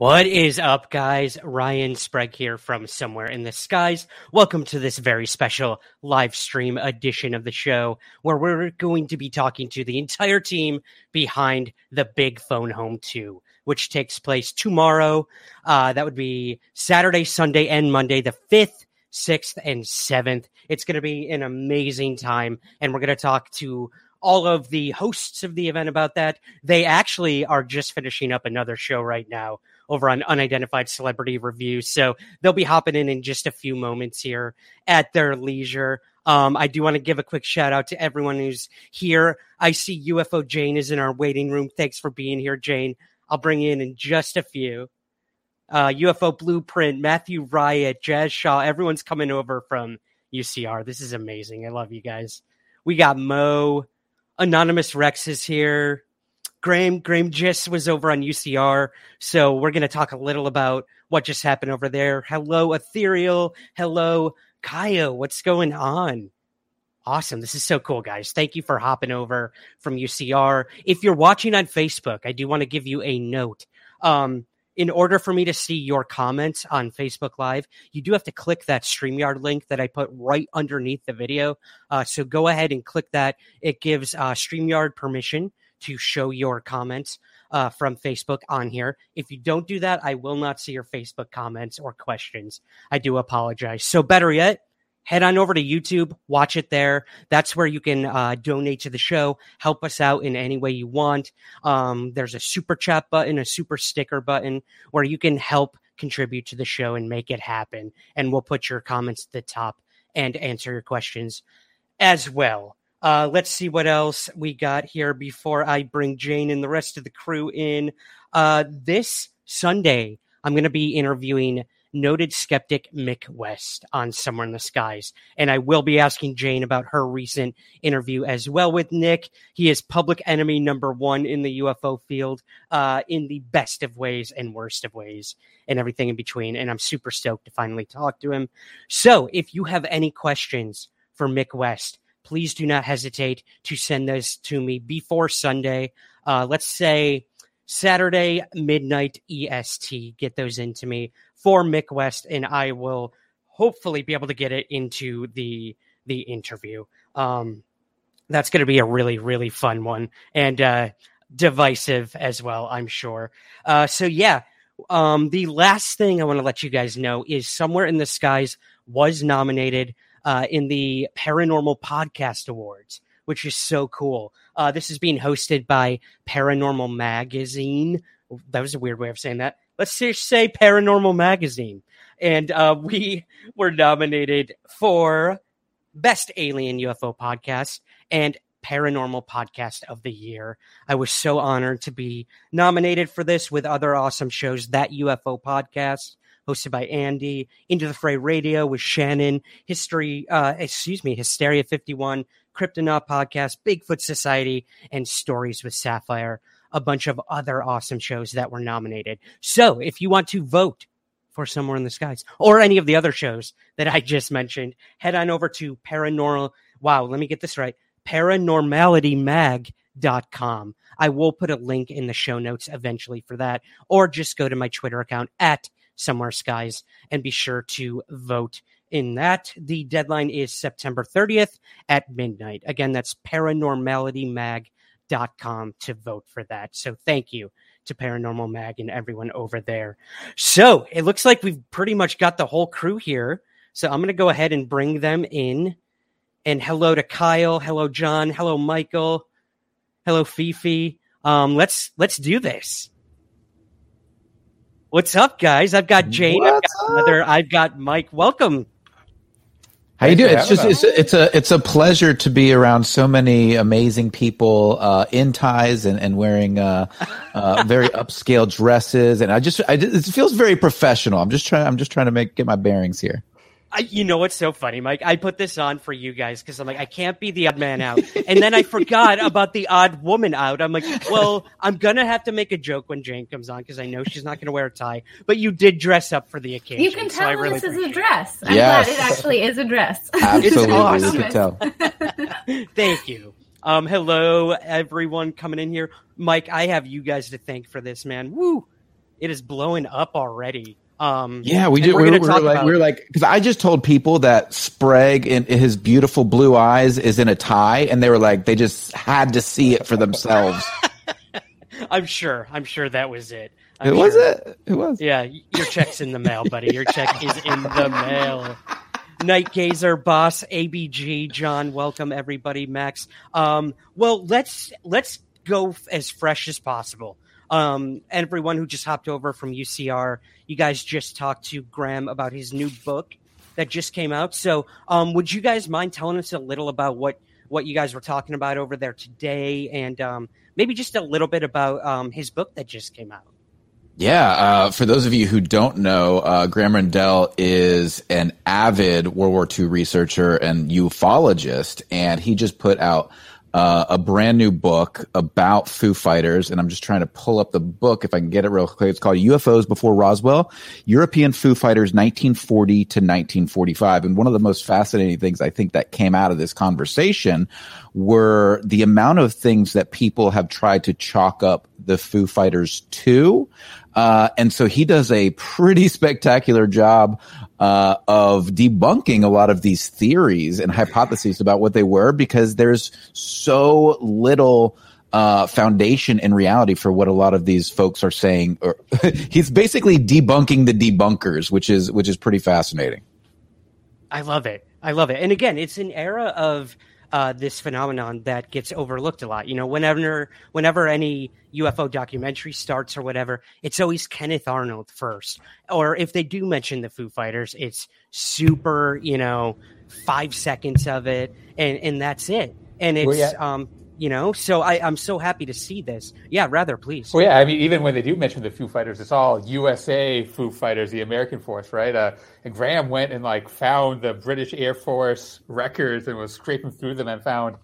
What is up, guys? Ryan Sprague here from Somewhere in the Skies. Welcome to this very special live stream edition of the show where we're going to be talking to the entire team behind the Big Phone Home 2, which takes place tomorrow. Uh, that would be Saturday, Sunday, and Monday, the 5th, 6th, and 7th. It's going to be an amazing time, and we're going to talk to all of the hosts of the event about that. They actually are just finishing up another show right now over on Unidentified Celebrity Review. So they'll be hopping in in just a few moments here at their leisure. Um, I do want to give a quick shout out to everyone who's here. I see UFO Jane is in our waiting room. Thanks for being here, Jane. I'll bring you in in just a few. Uh, UFO Blueprint, Matthew Riot, Jazz Shaw, everyone's coming over from UCR. This is amazing. I love you guys. We got Mo, Anonymous Rex is here. Graham Graham just was over on UCR, so we're going to talk a little about what just happened over there. Hello, Ethereal. Hello, Kaio. What's going on? Awesome. This is so cool, guys. Thank you for hopping over from UCR. If you're watching on Facebook, I do want to give you a note. Um, in order for me to see your comments on Facebook Live, you do have to click that StreamYard link that I put right underneath the video. Uh, so go ahead and click that. It gives uh, StreamYard permission to show your comments uh, from Facebook on here. If you don't do that, I will not see your Facebook comments or questions. I do apologize. So, better yet, head on over to YouTube, watch it there. That's where you can uh, donate to the show, help us out in any way you want. Um, there's a super chat button, a super sticker button where you can help contribute to the show and make it happen. And we'll put your comments at the top and answer your questions as well. Uh, let's see what else we got here before I bring Jane and the rest of the crew in. Uh, this Sunday, I'm going to be interviewing noted skeptic Mick West on Somewhere in the Skies. And I will be asking Jane about her recent interview as well with Nick. He is public enemy number one in the UFO field, uh, in the best of ways and worst of ways, and everything in between. And I'm super stoked to finally talk to him. So if you have any questions for Mick West, please do not hesitate to send those to me before Sunday. Uh, let's say Saturday midnight EST. Get those into me for Mick West, and I will hopefully be able to get it into the the interview. Um, that's going to be a really really fun one and uh, divisive as well, I'm sure. Uh, so yeah. Um, the last thing I want to let you guys know is Somewhere in the Skies was nominated uh, in the Paranormal Podcast Awards, which is so cool. Uh, this is being hosted by Paranormal Magazine. That was a weird way of saying that. Let's just say Paranormal Magazine. And uh, we were nominated for Best Alien UFO Podcast and Paranormal Podcast of the Year. I was so honored to be nominated for this with other awesome shows, that UFO podcast, hosted by Andy, Into the Fray Radio with Shannon, History, uh, excuse me, Hysteria 51, Cryptonaut Podcast, Bigfoot Society, and Stories with Sapphire. A bunch of other awesome shows that were nominated. So if you want to vote for Somewhere in the Skies or any of the other shows that I just mentioned, head on over to Paranormal. Wow, let me get this right. Paranormality Mag com. I will put a link in the show notes eventually for that, or just go to my Twitter account at Somewhere Skies and be sure to vote in that. The deadline is September 30th at midnight. Again, that's paranormalitymag.com to vote for that. So thank you to Paranormal Mag and everyone over there. So it looks like we've pretty much got the whole crew here. So I'm going to go ahead and bring them in. And hello to Kyle. Hello, John. Hello, Michael. Hello, Fifi. Um, let's let's do this. What's up, guys? I've got Jane. I've got Heather. I've got Mike. Welcome. How you doing? It's just it's, it's a it's a pleasure to be around so many amazing people uh, in ties and and wearing uh, uh, very upscale dresses, and I just I, it feels very professional. I'm just trying I'm just trying to make get my bearings here. I, you know what's so funny, Mike? I put this on for you guys because I'm like, I can't be the odd man out. And then I forgot about the odd woman out. I'm like, well, I'm going to have to make a joke when Jane comes on because I know she's not going to wear a tie. But you did dress up for the occasion. You can tell so really this is a dress. I'm yes. glad it actually is a dress. Absolutely. awesome. You can tell. Thank you. Um, hello, everyone coming in here. Mike, I have you guys to thank for this, man. Woo! It is blowing up already. Um, yeah, we do. We're, we're, we're like, we're like, because I just told people that Sprague in, in his beautiful blue eyes is in a tie, and they were like, they just had to see it for themselves. I'm sure. I'm sure that was it. I'm it sure. was it. It was. Yeah, your check's in the mail, buddy. Your check is in the mail. Night Gazer, Boss, ABG, John, welcome everybody, Max. Um, well, let's let's go as fresh as possible. Um, everyone who just hopped over from UCR, you guys just talked to Graham about his new book that just came out. So, um, would you guys mind telling us a little about what what you guys were talking about over there today, and um, maybe just a little bit about um, his book that just came out? Yeah, uh, for those of you who don't know, uh, Graham Rendell is an avid World War II researcher and ufologist, and he just put out uh, a brand new book about Foo Fighters, and I'm just trying to pull up the book if I can get it real quick. It's called UFOs Before Roswell: European Foo Fighters 1940 to 1945. And one of the most fascinating things I think that came out of this conversation were the amount of things that people have tried to chalk up the Foo Fighters to. Uh, and so he does a pretty spectacular job uh, of debunking a lot of these theories and hypotheses about what they were because there's so little uh, foundation in reality for what a lot of these folks are saying. Or he's basically debunking the debunkers, which is which is pretty fascinating. I love it. I love it. And again, it's an era of uh, this phenomenon that gets overlooked a lot. You know, whenever whenever any UFO documentary starts or whatever, it's always Kenneth Arnold first. Or if they do mention the Foo Fighters, it's super, you know, five seconds of it, and and that's it. And it's well, yeah. um, you know? So I, i'm so happy to see this. Yeah rather please. Well yeah i mean even when they do mention the foo fighters it's all usa foo fighters the american force right? Uh, and graham went and like found the british air force records and was scraping through them and found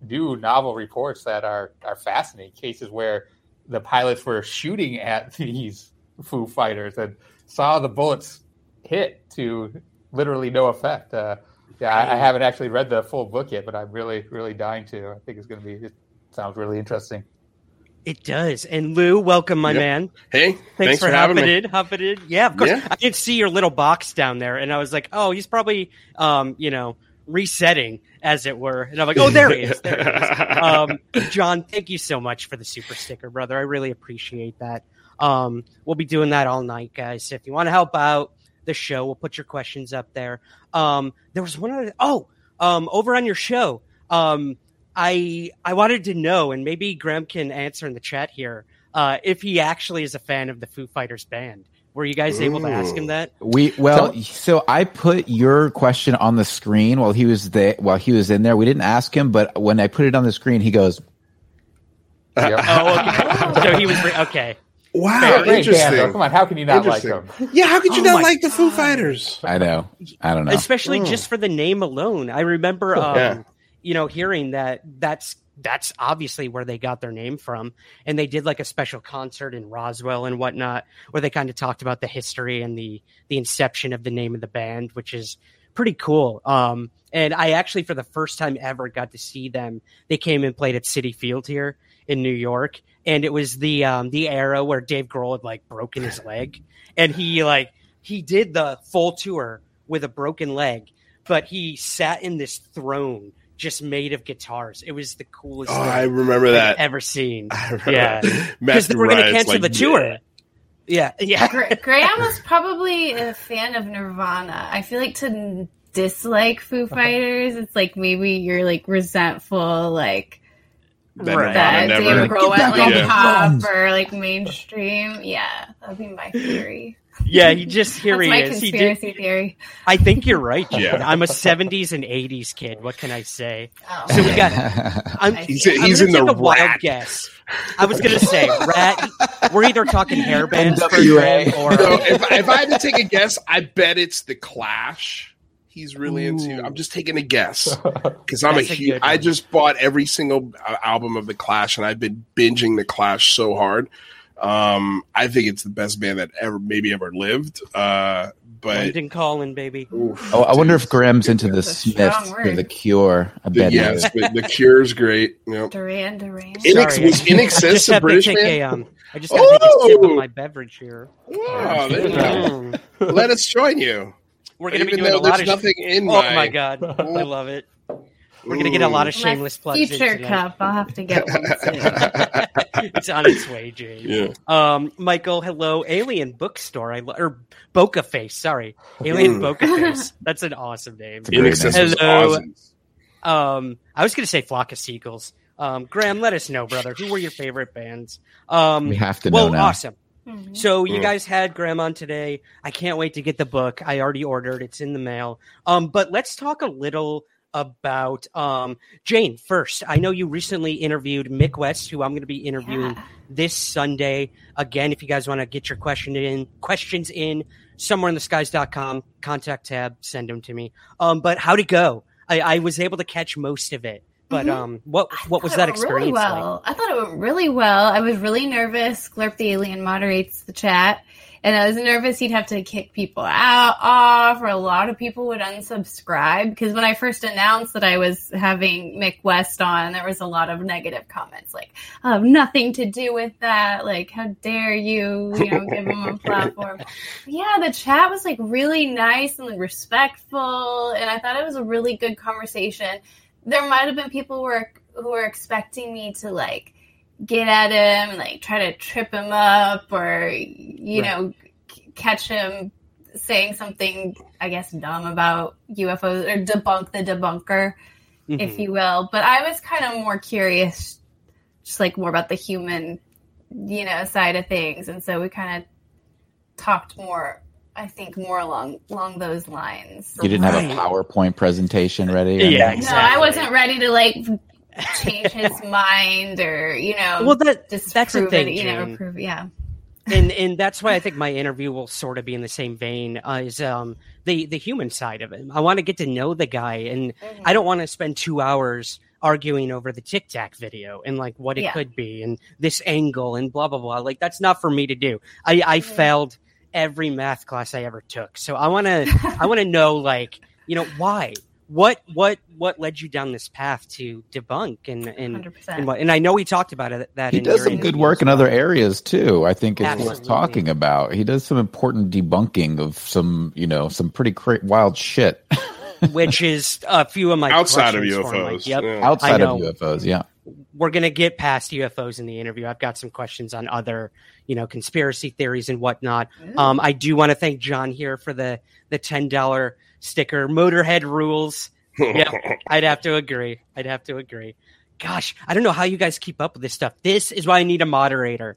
new novel reports that are are fascinating cases where the pilots were shooting at these foo fighters and saw the bullets hit to literally no effect. Uh, yeah, I, I, haven't actually read the full book yet, but I'm really, really dying to. I think it's going to be. It sounds really interesting. It does. And Lou, welcome, my yep. man. Hey, thanks, thanks for, for hopping in. Hopping in. Yeah, of course. Yeah. I did see your little box down there, and I was like, oh, he's probably, um, you know, resetting, as it were. And I'm like, oh, there he is. There he is. Um, John, thank you so much for the super sticker, brother. I really appreciate that. Um, we'll be doing that all night, guys. If you want to help out, the show. We'll put your questions up there. Um, there was one other. Oh, um, over on your show, um, I I wanted to know, and maybe Graham can answer in the chat here, uh, if he actually is a fan of the Foo Fighters band. Were you guys able to ask him that? We well, so, so, I put your question on the screen while he was there. While he was in there, we didn't ask him, but when I put it on the screen, he goes. Yep. oh, okay. so he was okay. Wow, interesting. Band, Come on, how can you not like them? Yeah, how could you oh not like the Foo Fighters? I know. I don't know. Especially mm. just for the name alone. I remember, um, yeah. you know, hearing that that's that's obviously where they got their name from. And they did like a special concert in Roswell and whatnot, where they kind of talked about the history and the the inception of the name of the band, which is pretty cool. Um, and I actually, for the first time ever, got to see them. They came and played at Citi Field here in New York, and it was the um, the era where Dave Grohl had like broken his leg, and he like he did the full tour with a broken leg, but he sat in this throne just made of guitars. It was the coolest. Oh, I remember that. I've ever seen. remember yeah, because they were going to Ryan's cancel like, the tour. "Yeah." Yeah, yeah. Graham was probably a fan of Nirvana. I feel like to dislike Foo Fighters, it's like maybe you're like resentful, like That Right. Nirvana that never- Dave Grohl went back like on the pop or like mainstream. Yeah, that'd be my theory. Yeah, he just here That's he my is. He did. conspiracy theory. I think you're right. Yeah. I'm a '70s and '80s kid. What can I say? Oh. So we got. I'm, He's, I'm he's in the take a wild guess. I was gonna say rat. We're either talking hair bands for NWA. Or So if, if I had to take a guess, I bet it's the Clash. He's really into. I'm just taking a guess because I'm a a huge. I just bought every single uh, album of the Clash, and I've been binging the Clash so hard. Um, I think it's the best band that ever maybe ever lived. Uh, but London Calling, baby. oof, Oh, I wonder if Graham's into the That's a strong Smiths or the Cure. I the, bet he yes, is. the, the Cure's great. Yep. Duran Duran. Inex- Sorry, was INXS a British band? a, um, I just got to take a sip Oh! of my beverage here. Wow, there you go. Mm. Let us join you. We're gonna be Even doing a lot there's of. nothing in oh my. my god, I love it. We're gonna get a lot of My shameless plugs. future tonight. cup. I'll have to get one it's on its way, James. Yeah. Um, Michael, hello, Alien Bookstore. I lo- or Boca Face. Sorry, Alien Mm. Boca Face. That's an awesome name. Great INXS name. was Hello. awesome. Um, I was going to say Flock of Seagulls. Um, Graham, let us know, brother. Who were your favorite bands? Um, We have to well, know now. awesome. Mhm. So you Mm. guys had Graham on today. I can't wait to get the book. I already ordered. It's in the mail. Um, but let's talk a little about um Jane first. I know you recently interviewed Mick West, who I'm going to be interviewing Yeah. this Sunday. Again, if you guys want to get your question in questions in somewhere in the skies.com contact tab, send them to me. Um, but how'd it go? I, I was able to catch most of it. But Mhm. um, what what was that experience really like? well. I thought it went really well. I was really nervous. Glurp the alien moderates the chat, and I was nervous he'd have to kick people out off, or a lot of people would unsubscribe. Because when I first announced that I was having Mick West on, there was a lot of negative comments, like "Oh, nothing to do with that," like "How dare you?" You know, give him a platform. But yeah, the chat was like really nice and like, respectful, and I thought it was a really good conversation there might have been people who were who were expecting me to like get at him and like try to trip him up or you Right. know c- catch him saying something I guess dumb about UFOs or debunk the debunker if Mhm. you will but I was kind of more curious just like more about the human you know side of things and so we kind of talked more I think more along along those lines You didn't have a PowerPoint presentation ready? or Yeah, anything? no, I wasn't ready to like change his mind or you know. Well, that that's the thing, it, you know, prove yeah. and and that's why I think my interview will sort of be in the same vein as um the the human side of him. I want to get to know the guy, and I don't want to spend two hours arguing over the Tic Tac video and like what it Yeah. could be and this angle and blah blah blah. Like that's not for me to do. I I Mhm. failed every math class I ever took, so I want to I want to know like you know why. What what what led you down this path to debunk and and Hundred and percent. what? And I know we talked about it. That He in does some good work as in other areas too. I think it's worth talking about. He does some important debunking of some, you know, some pretty cra- wild shit which is a few of my outside of questions for him. Like, UFOs. yep, yeah. outside of. UFOs. Yeah, we're gonna get past UFOs in the interview. I've got some questions on other, you know, conspiracy theories and whatnot. Um, I do want to thank John here for the the ten dollar sticker. Motorhead rules. Yep, I'd have to agree. I'd have to agree. Gosh, I don't know how you guys keep up with this stuff. This is why I need a moderator,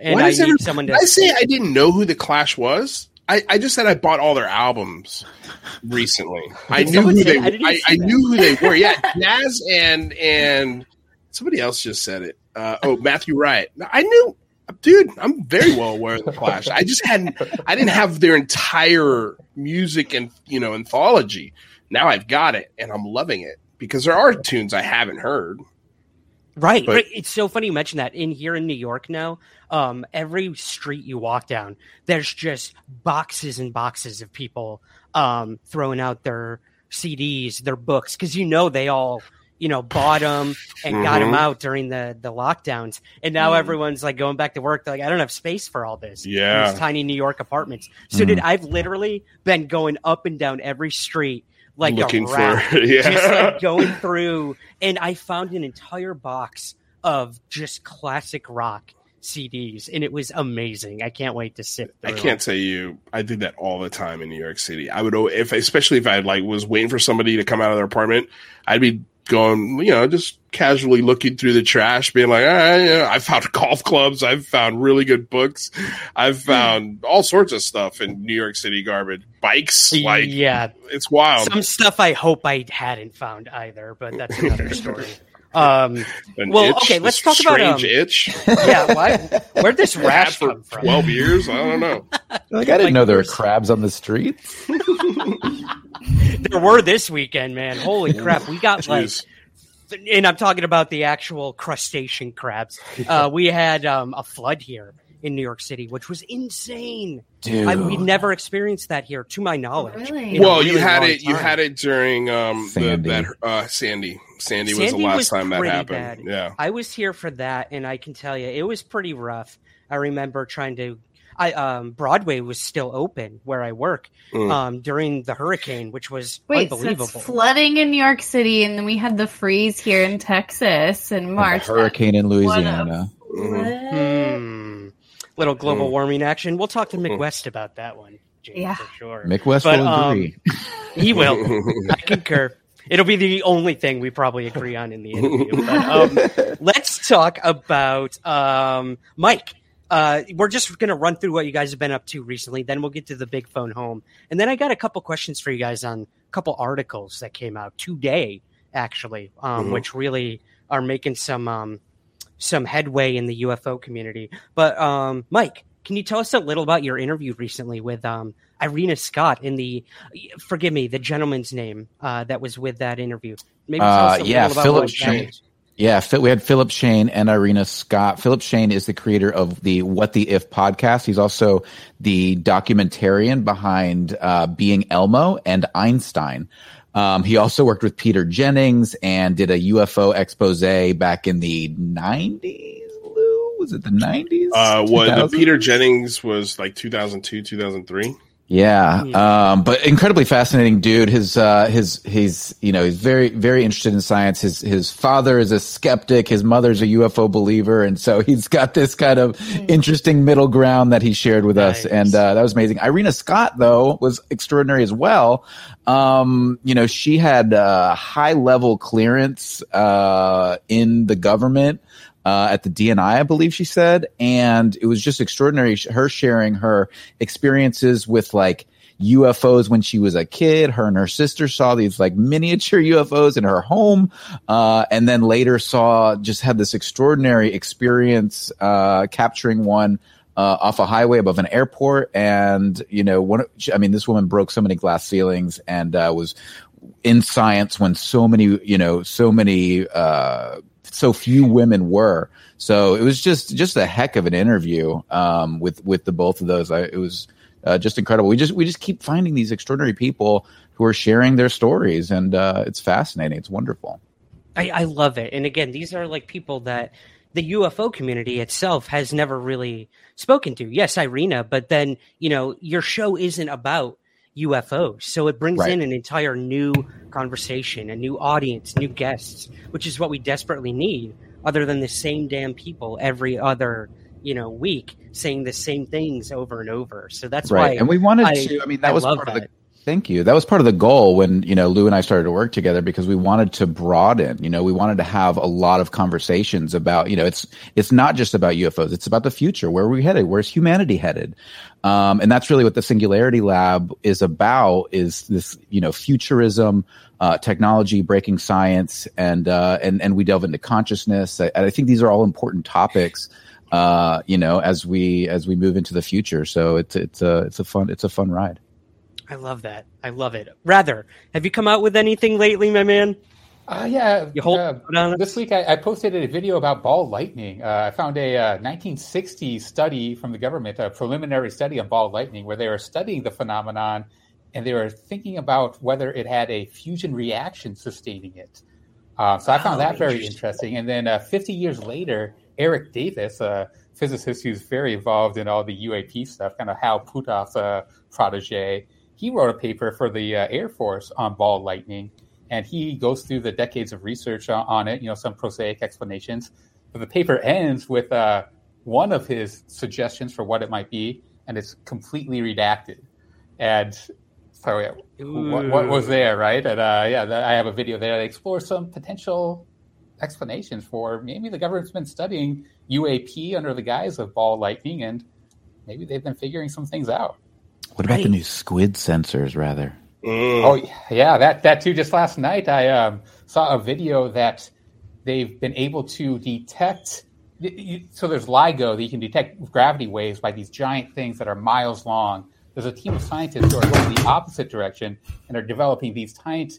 and I need every- someone to. I say I didn't know who the Clash was? I, I just said I bought all their albums recently. I knew who they. I I, I knew who they were. Yeah, Jazz and and somebody else just said it. Uh, oh, Matthew Wright. I knew, dude. I'm very well aware of the Clash. I just hadn't. I didn't have their entire music and you know anthology. Now I've got it, and I'm loving it because there are tunes I haven't heard. Right, But- right. It's so funny you mentioned that. In here in New York now, um, every street you walk down, there's just boxes and boxes of people um, throwing out their CDs, their books, because you know they all, you know, bought them and got them mm-hmm. out during the the lockdowns, and now mm. everyone's like going back to work. They're like, I don't have space for all this. Yeah. these tiny New York apartments. So, did mm. I've literally been going up and down every street like Looking a for- rat, yeah. just like going through, and I found an entire box of just classic rock CDs, and it was amazing. I can't wait to sift I can't say you. I did that all the time in New York City. I would, if especially if I like was waiting for somebody to come out of their apartment, I'd be going, you know, just casually looking through the trash, being like, right, you know, I found golf clubs, I've found really good books, I've hmm. found all sorts of stuff in New York City garbage, bikes, like yeah, it's wild. some stuff I hope I hadn't found either, but that's another story. Um, An well, itch, okay, let's this talk about, strange um, itch. yeah, why, where'd this Had rash for come from? twelve years. I don't know. Like I didn't Like, know there were crabs on the street. There were this weekend, man. Holy crap, we got like and I'm talking about the actual crustacean crabs. Uh, we had um, a flood here in New York City, which was insane. Dude. I, we've never experienced that here, to my knowledge. Really? in a well, you had long it. You had it during um the, Sandy. that uh Sandy. Sandy was the last was time that happened. bad. Yeah. I was here for that, and I can tell you, it was pretty rough. I remember trying to. I um, Broadway was still open where I work Mm. um, during the hurricane, which was Wait, so unbelievable. it's flooding in New York City, and then we had the freeze here in Texas in And the March. hurricane in Louisiana. Mhm. Little global Mm. warming action. We'll talk to Mick West about that one, Jane, Yeah. for sure. Mick West But, will um, agree. He will. I concur. It'll be the only thing we probably agree on in the interview. But, um, let's talk about um, Mike. Uh, we're just going to run through what you guys have been up to recently. Then we'll get to the big phone home, and then I got a couple questions for you guys on a couple articles that came out today, actually, um, Mhm. which really are making some um, some headway in the UFO community. But um, Mike, can you tell us a little about your interview recently with um, Irina Scott in the forgive me the gentleman's name uh, that was with that interview? Maybe tell us Uh, a yeah, little about Philip Shane. Yeah, we had Philip Shane and Irina Scott. Philip Shane is the creator of the What the If podcast. He's also the documentarian behind uh, Being Elmo and Einstein. Um, he also worked with Peter Jennings and did a UFO expose back in the 90s. Lou? Was it the 90s? Uh, what the Peter Jennings was like 2002, 2003. Yeah, Yeah. um, but incredibly fascinating dude. His uh, his he's you know he's very very interested in science. His his father is a skeptic. His mother's a UFO believer, and so he's got this kind of interesting middle ground that he shared with us, and uh, that was amazing. Irina Scott though was extraordinary as well. Um, you know, she had uh, high level clearance uh, in the government uh, at the DNI, I believe she said, and it was just extraordinary. Her sharing her experiences with like UFOs when she was a kid. Her and her sister saw these like miniature UFOs in her home, uh, and then later saw just had this extraordinary experience uh, capturing one. Uh, off a highway above an airport, and you know, one. I mean, this woman broke so many glass ceilings and uh, was in science when so many, you know, so many, uh, so few women were. So it was just just a heck of an interview um, with with the both of those. I, it was uh, just incredible. We just we just keep finding these extraordinary people who are sharing their stories, and uh, it's fascinating. It's wonderful. I, I love it. And again, these are like people that the UFO community itself has never really spoken to. Yes, Irina, but then, you know, your show isn't about UFOs. So it brings Right. in an entire new conversation, a new audience, new guests, which is what we desperately need, other than the same damn people every other, you know, week saying the same things over and over. So that's right, why and we wanted I- to. I mean, that I was part of that. the Thank you. That was part of the goal when, you know, Lou and I started to work together because we wanted to broaden, you know, we wanted to have a lot of conversations about, you know, it's, it's not just about UFOs. It's about the future. Where are we headed? Where's humanity headed? Um, and that's really what the Singularity Lab is about is this, you know, futurism, uh, technology, breaking science, and, uh, and, and we delve into consciousness. I, I think these are all important topics, uh, you know, as we, as we move into the future. So it's, it's a, it's a fun, it's a fun ride. I love that. I love it. Rather, have you come out with anything lately, my man? Uh, yeah. You hold uh, this week I, I posted a video about ball lightning. Uh, I found a uh, 1960 study from the government, a preliminary study on ball lightning, where they were studying the phenomenon and they were thinking about whether it had a fusion reaction sustaining it. Uh, so I found Oh, that very interesting. interesting. And then uh, 50 years later, Eric Davis, a physicist who's very involved in all the UAP stuff, kind of Hal Puthoff's uh, protege, he wrote a paper for the uh, Air Force on ball lightning. And he goes through the decades of research on, on it, you know, some prosaic explanations. But the paper ends with uh, one of his suggestions for what it might be, and it's completely redacted. And so, what, what was there, right? And uh, yeah, I have a video there that explores some potential explanations for maybe the government's been studying UAP under the guise of ball lightning, and maybe they've been figuring some things out. What about the new squid sensors, rather? Mm. Oh yeah, that that too. Just last night, I um, saw a video that they've been able to detect. y- y- So there's LIGO that you can detect gravity waves by these giant things that are miles long. There's a team of scientists who are going the opposite direction and are developing these tiny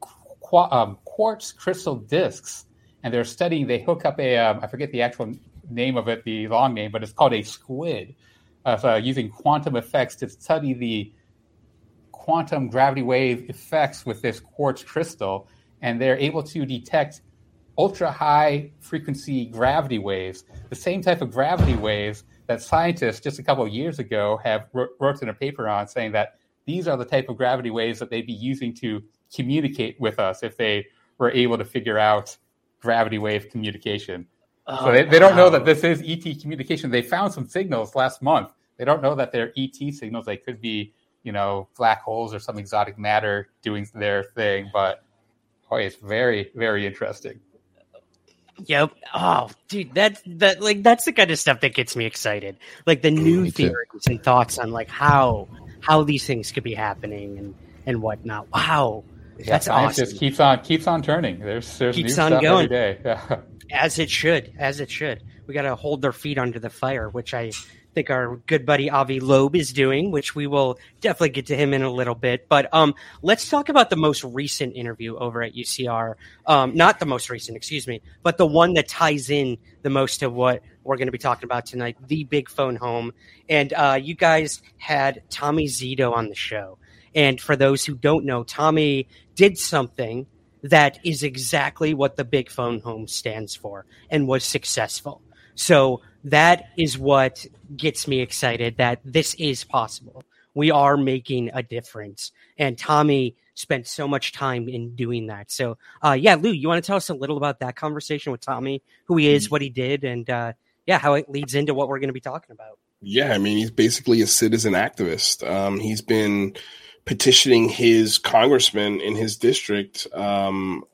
qu- um, quartz crystal discs, and they're studying. They hook up a um, I forget the actual name of it, the long name, but it's called a squid. Uh, using quantum effects to study the quantum gravity wave effects with this quartz crystal, and they're able to detect ultra high frequency gravity waves, the same type of gravity waves that scientists just a couple of years ago have wrote in a paper on, saying that these are the type of gravity waves that they'd be using to communicate with us if they were able to figure out gravity wave communication. So they, they don't know that oh, this is ET communication. They found some signals last month. They don't know that they're ET signals. They could be, you know, black holes or some exotic matter doing their thing. But boy, it's very, very interesting. Yep. Oh, dude, that's that like that's the kind of stuff that gets me excited. Like the new mm, theories and thoughts on like how how these things could be happening and and whatnot. Wow, that's science awesome. just keeps on keeps on turning. There's there's Keeps new on stuff going. every day. Yeah. as it should, as it should. We got to hold their feet under the fire, which I think our good buddy Avi Loeb is doing, which we will definitely get to him in a little bit. But um, let's talk about the most recent interview over at UCR. Um, not the most recent, excuse me, but the one that ties in the most to what we're going to be talking about tonight, the big phone home. And uh, you guys had Tommy Zito on the show. And for those who don't know, Tommy did something that is exactly what the big phone home stands for and was successful. So that is what gets me excited that this is possible. We are making a difference. And Tommy spent so much time in doing that. So, uh, yeah, Lou, you want to tell us a little about that conversation with Tommy, who he is, what he did, and uh, yeah, how it leads into what we're going to be talking about. Yeah, I mean, he's basically a citizen activist. Um, he's been petitioning his congressman in his district, um,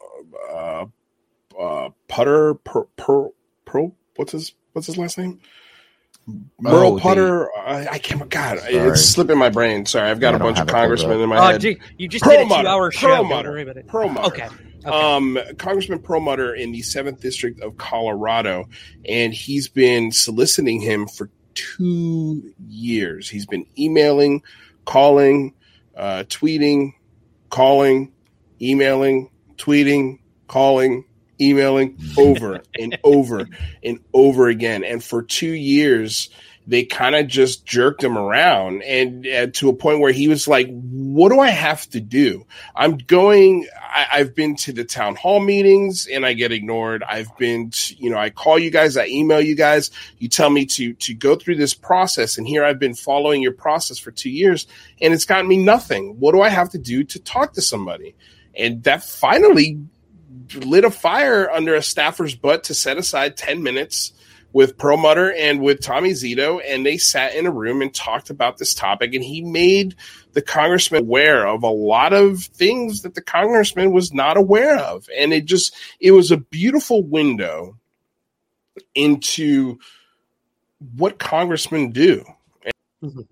uh, uh, Putter, per, per, Pro, what's his, what's his last name? Merle Oh, Putter. I, I can't. God, Sorry. it's slipping my brain. Sorry, I've got I a bunch of have it pulled congressmen in my Oh, head. dude, you just did a two-hour show. Don't Perlmutter, worry about it. Perlmutter. Okay. okay. Um, Congressman Perlmutter in the seventh district of Colorado, and he's been soliciting him for two years. He's been emailing, calling, uh, tweeting, calling, emailing, tweeting, calling, emailing over and over and over again. And for two years, they kind of just jerked him around and uh, to a point where he was like, what do I have to do? I'm going, I, I've been to the town hall meetings and I get ignored. I've been, to, you know, I call you guys, I email you guys. You tell me to, to go through this process. And here I've been following your process for two years and it's gotten me nothing. What do I have to do to talk to somebody? And that finally lit a fire under a staffer's butt to set aside 10 minutes with Perlmutter and with Tommy Zito, and they sat in a room and talked about this topic. And he made the congressman aware of a lot of things that the congressman was not aware of. And it just, it was a beautiful window into what congressmen do. Mhm.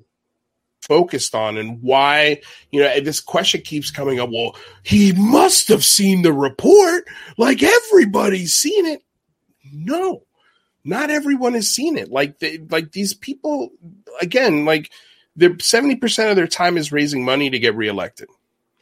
Focused on and why, you know, this question keeps coming up. Well, he must have seen the report, like everybody's seen it. No, not everyone has seen it. Like they, like these people, again, like they're seventy percent of their time is raising money to get reelected.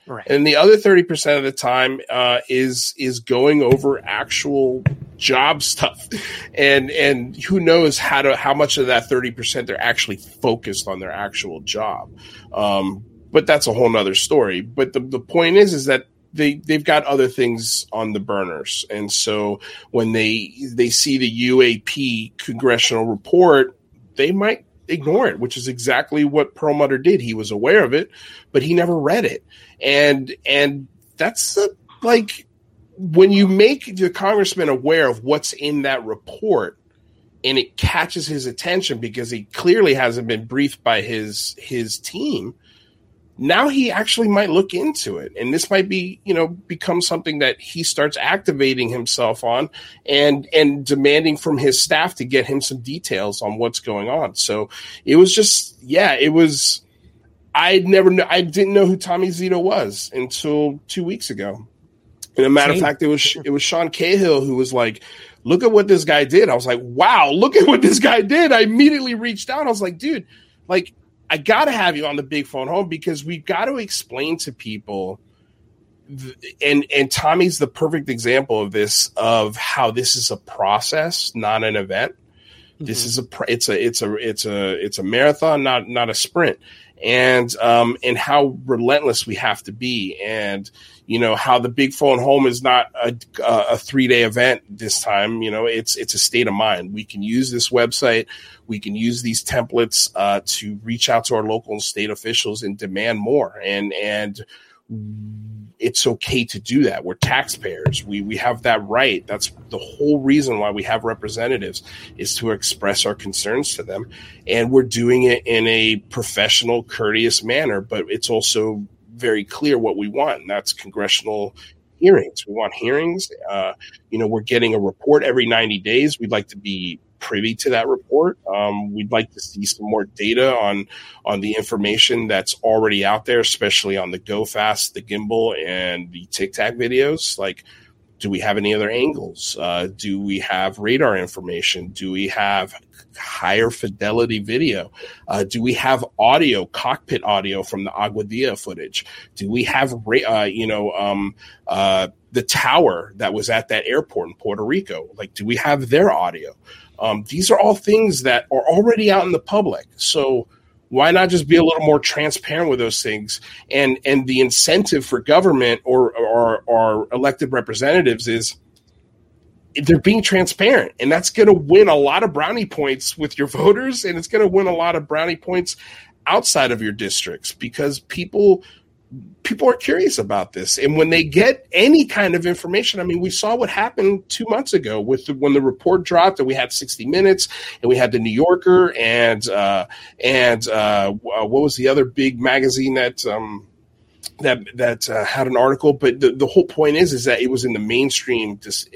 Right. And the other 30% of the time uh, is is going over actual job stuff. And and who knows how to how much of that 30% they're actually focused on their actual job. Um, but that's a whole nother story. But the, the point is is that they they've got other things on the burners. And so when they they see the UAP congressional report, they might ignore it, which is exactly what Perlmutter did. He was aware of it, but he never read it and and that's a, like when you make the congressman aware of what's in that report and it catches his attention because he clearly hasn't been briefed by his his team now he actually might look into it and this might be you know become something that he starts activating himself on and and demanding from his staff to get him some details on what's going on so it was just yeah it was I never knew, I didn't know who Tommy Zito was until two weeks ago. And a matter of fact, it was it was Sean Cahill who was like, "Look at what this guy did." I was like, "Wow, look at what this guy did!" I immediately reached out. I was like, "Dude, like, I got to have you on the big phone home because we've got to explain to people." and and Tommy's the perfect example of this of how this is a process, not an event. Mm-hmm. This is a it's a it's a it's a it's a marathon, not not a sprint and um, and how relentless we have to be, and you know how the big phone home is not a, a three day event this time. You know, it's it's a state of mind. We can use this website, we can use these templates uh, to reach out to our local and state officials and demand more, and and it's okay to do that. We're taxpayers. We we have that right. That's the whole reason why we have representatives is to express our concerns to them, and we're doing it in a professional, courteous manner. But it's also very clear what we want, and that's congressional hearings. We want hearings. Uh, you know, we're getting a report every ninety days. We'd like to be privy to that report. Um, we'd like to see some more data on on the information that's already out there, especially on the GoFast, the gimbal, and the Tic Tac videos. Like, do we have any other angles? Uh, do we have radar information? Do we have higher fidelity video? Uh, do we have audio, cockpit audio from the Aguadilla footage? Do we have, uh, you know, um, uh, the tower that was at that airport in Puerto Rico? Like, do we have their audio? Um, these are all things that are already out in the public. So why not just be a little more transparent with those things? And and the incentive for government or or, or elected representatives is they're being transparent, and that's going to win a lot of brownie points with your voters, and it's going to win a lot of brownie points outside of your districts because people people are curious about this. And when they get any kind of information i mean we saw what happened two months ago with the, when the report dropped and we had 60 minutes and we had the new yorker and uh, and uh, what was the other big magazine that um, that that uh, had an article. But the, the whole point is is that it was in the mainstream dis-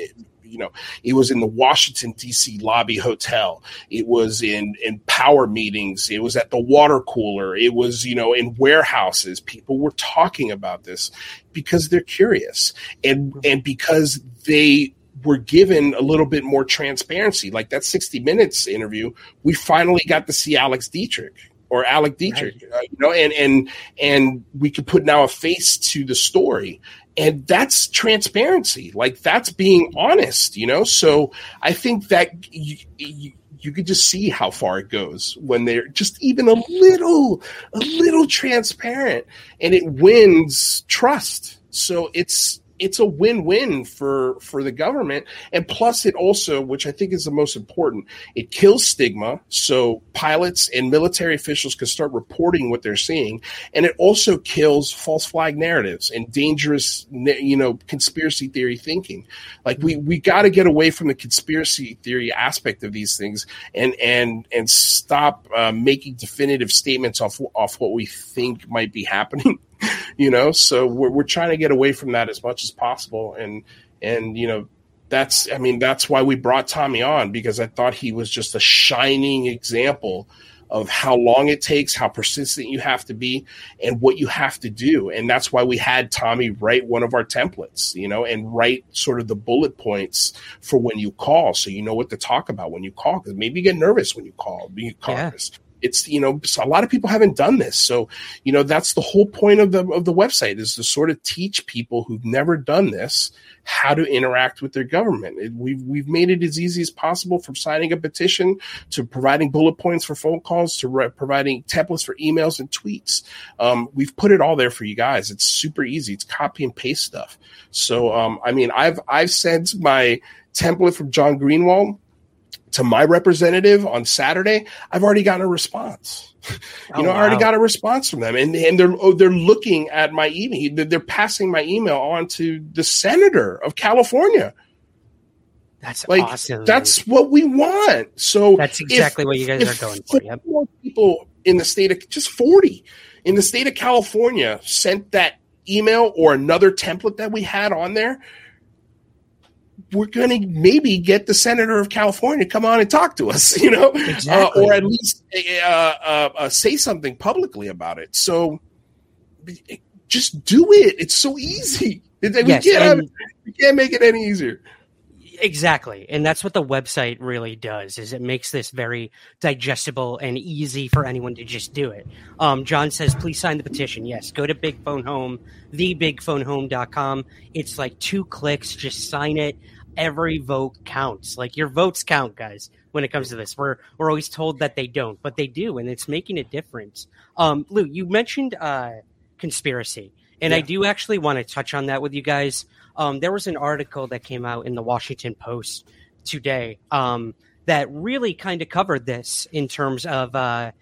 you know, it was in the Washington D.C. lobby hotel. It was in in power meetings. It was at the water cooler. It was you know in warehouses. People were talking about this because they're curious and and because they were given a little bit more transparency. Like that 60 Minutes interview, we finally got to see Alex Dietrich or Alec Dietrich, right. uh, you know, and and and we could put now a face to the story and that's transparency. Like that's being honest you know? So i think that you, you, you could just see how far it goes when they're just even a little a little transparent and it wins trust. So it's it's a win-win for for the government. And plus it also which i think is the most important it kills stigma. So pilots and military officials can start reporting what they're seeing. And it also kills false flag narratives and dangerous you know conspiracy theory thinking. Like we we got to get away from the conspiracy theory aspect of these things and and and stop uh, making definitive statements off off what we think might be happening you know so we're, we're trying to get away from that as much as possible. And and you know that's i mean that's why we brought tommy on because i thought he was just a shining example of how long it takes how persistent you have to be and what you have to do. And that's why we had tommy write one of our templates you know and write sort of the bullet points for when you call so you know what to talk about when you call because maybe you get nervous when you call you call yeah. It's you know a lot of people haven't done this. So you know that's the whole point of the of the website is to sort of teach people who've never done this how to interact with their government. It, we've we've made it as easy as possible from signing a petition to providing bullet points for phone calls to re- providing templates for emails and tweets. Um, we've put it all there for you guys. It's super easy. It's copy and paste stuff. So um, i mean i've i've sent my template from john greenewald to my representative on Saturday, I've already gotten a response. you oh, know, wow. I already got a response from them, and and they're oh, they're looking at my email. They're passing my email on to the senator of California. That's like awesome. that's what we want. So that's exactly if, what you guys are going for. Yep. People in the state of just forty in the state of California sent that email or another template that we had on there we're going to maybe get the senator of California to come on and talk to us, you know, exactly. uh, or at least uh, uh, uh, say something publicly about it. So just do it. It's so easy. We, yes, can't have, we can't make it any easier. Exactly. And that's what the website really does is it makes this very digestible and easy for anyone to just do it. Um, John says, please sign the petition. Yes, go to Big Phone Home, thebigphonehome.com. It's like two clicks, just sign it every vote counts. Like your votes count, guys. When it comes to this, we're we're always told that they don't, but they do, and it's making a difference. Um, Lou, you mentioned uh, conspiracy, and yeah. I do actually want to touch on that with you guys. Um, there was an article that came out in the Washington Post today um, that really kind of covered this in terms of uh,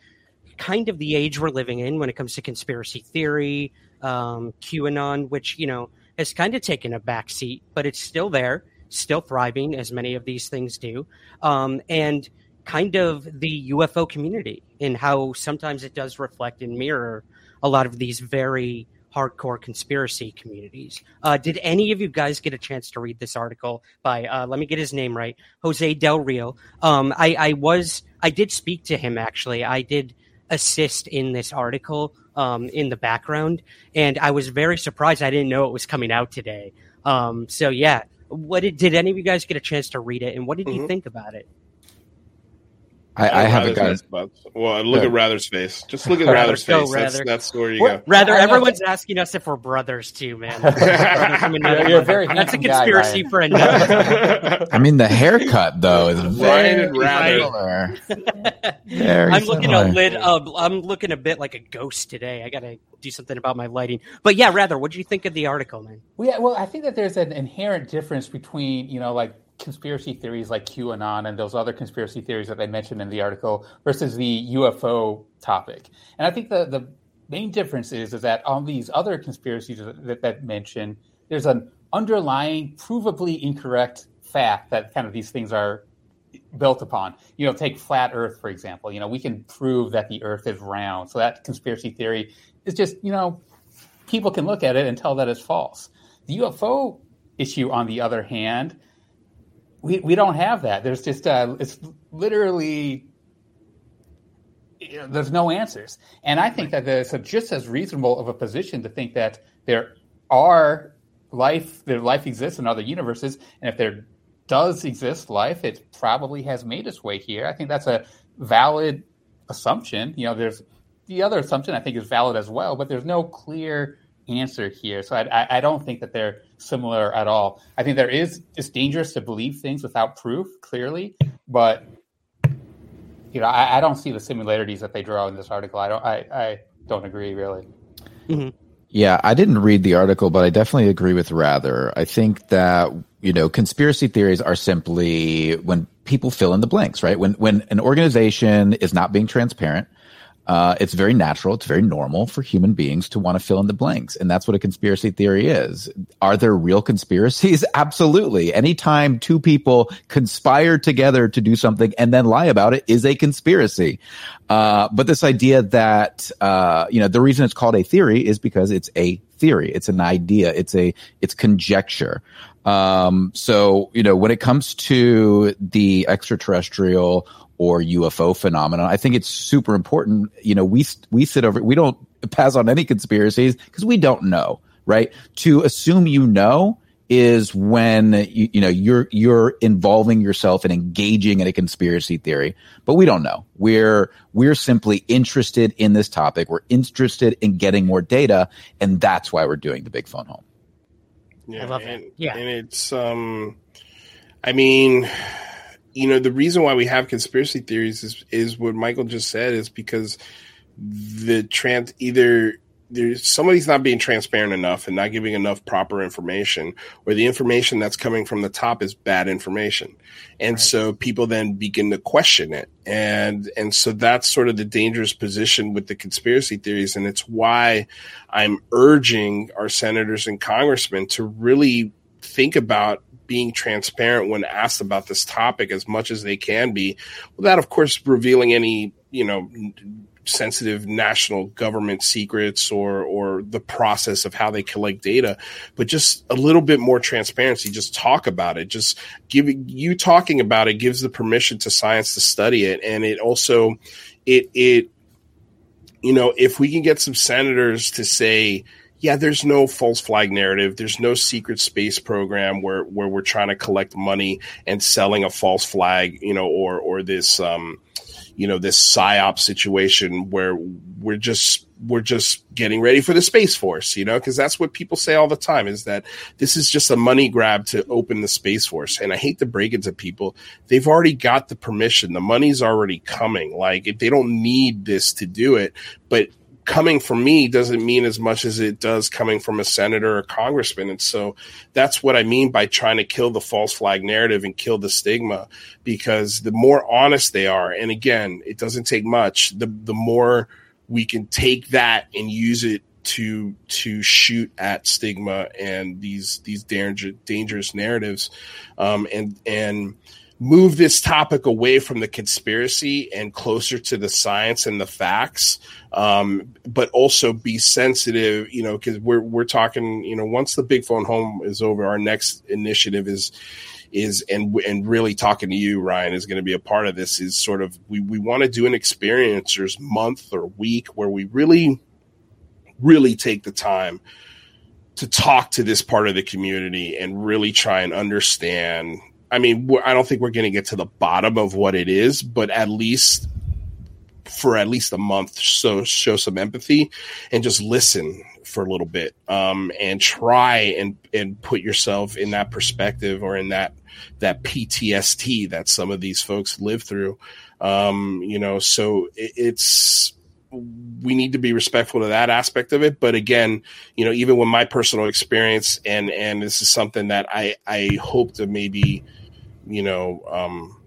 kind of the age we're living in when it comes to conspiracy theory, um, QAnon, which you know has kind of taken a backseat, but it's still there still thriving, as many of these things do, um, and kind of the UFO community and how sometimes it does reflect and mirror a lot of these very hardcore conspiracy communities. Uh, did any of you guys get a chance to read this article by, uh, let me get his name right, Jose Del Rio? Um, I, I, was, I did speak to him actually. I did assist in this article um, in the background, and I was very surprised. I didn't know it was coming out today. Um, so yeah, what did, did any of you guys get a chance to read it, and what did mm-hmm. you think about it? I, I haven't got. Well, look at Rather's face. Just look at Rather's face. Rather. That's, that's where you go. Rather, everyone's asking us if we're brothers too, man. yeah, you're very That's a conspiracy guy, for another. I mean, the haircut though is very Rather. very I'm looking a lit. Uh, I'm looking a bit like a ghost today. I gotta do something about my lighting. But yeah, rather, what do you think of the article, man? Well, yeah, well, I think that there's an inherent difference between you know like conspiracy theories like QAnon and those other conspiracy theories that I mentioned in the article versus the UFO topic. And I think the, the main difference is, is that on these other conspiracies that, that mention, there's an underlying, provably incorrect fact that kind of these things are built upon. You know, take flat Earth, for example. You know, we can prove that the Earth is round. So that conspiracy theory is just, you know, people can look at it and tell that it's false. The UFO issue, on the other hand, we, we don't have that. There's just uh, it's literally you know, there's no answers, and I think that it's just as reasonable of a position to think that there are life, there life exists in other universes, and if there does exist life, it probably has made its way here. I think that's a valid assumption. You know, there's the other assumption I think is valid as well, but there's no clear answer here. So I, I, don't think that they're similar at all. I think there is it's dangerous to believe things without proof, clearly, but you know I, I don't see the similarities that they draw in this article. I don't I, I don't agree really. Mm-hmm. Yeah, I didn't read the article, but I definitely agree with Rather. I think that you know conspiracy theories are simply when people fill in the blanks, right? When when an organization is not being transparent uh, it's very natural. It's very normal for human beings to want to fill in the blanks. And that's what a conspiracy theory is. Are there real conspiracies? Absolutely. Anytime two people conspire together to do something and then lie about it is a conspiracy. Uh, but this idea that, uh, you know, the reason it's called a theory is because it's a theory. It's an idea. It's a, it's conjecture. Um, so, you know, when it comes to the extraterrestrial or UFO phenomenon. I think it's super important. You know, we we sit over, we don't pass on any conspiracies because we don't know, right? To assume you know is when you, you know you're you're involving yourself and engaging in a conspiracy theory but we don't know we're we're simply interested in this topic we're interested in getting more data and that's why we're doing the big phone home Yeah, I love and, that. Yeah. and it's um, I mean, you know, the reason why we have conspiracy theories is is what Michael just said is because the trans either there's somebody's not being transparent enough and not giving enough proper information, or the information that's coming from the top is bad information, and so people then begin to question it, and and so that's sort of the dangerous position with the conspiracy theories, and it's why I'm urging our senators and congressmen to really think about being transparent when asked about this topic as much as they can be, without, of course, revealing any you know sensitive national government secrets or or the process of how they collect data but just a little bit more transparency just talk about it just giving you talking about it gives the permission to science to study it and it also it it you know if we can get some senators to say yeah, there's no false flag narrative. There's no secret space program where, where we're trying to collect money and selling a false flag, you know, or or this um, you know, this psyop situation where we're just we're just getting ready for the space force, you know, because that's what people say all the time is that this is just a money grab to open the space force. And I hate to break it to people, they've already got the permission. The money's already coming. Like they don't need this to do it, but coming from me doesn't mean as much as it does coming from a senator or congressman. And so that's what I mean by trying to kill the false flag narrative and kill the stigma because the more honest they are, and again, it doesn't take much, the, the more we can take that and use it to to shoot at stigma and these these danger, dangerous narratives um, and and move this topic away from the conspiracy and closer to the science and the facts um, but also be sensitive you know because we're we're talking you know once the big phone home is over our next initiative is is and and really talking to you Ryan is going to be a part of this is sort of we we want to do an experiencers month or week where we really really take the time to talk to this part of the community and really try and understand I mean, I don't think we're going to get to the bottom of what it is, but at least for at least a month, so show some empathy and just listen for a little bit, um, and try and and put yourself in that perspective or in that that PTSD that some of these folks live through. Um, you know, so it, it's we need to be respectful to that aspect of it. But again you know even with my personal experience and and this is something that i i hope to maybe you know um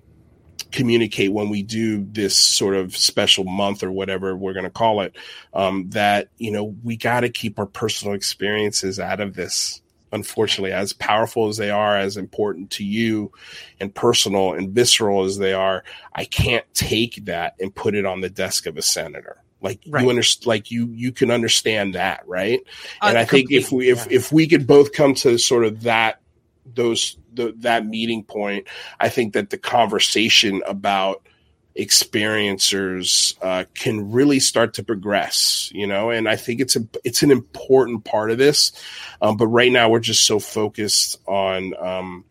communicate when we do this sort of special month or whatever we're going to call it um that you know we got to keep our personal experiences out of this unfortunately as powerful as they are as important to you and personal and visceral as they are i can't take that and put it on the desk of a senator like Right. you understand like you you can understand that right? And Uh, i think if we if completely, if we could both come to sort of that those the, that meeting point i think that the conversation about experiencers uh, can really start to progress you know? And i think it's a it's an important part of this um, but right now we're just so focused on um,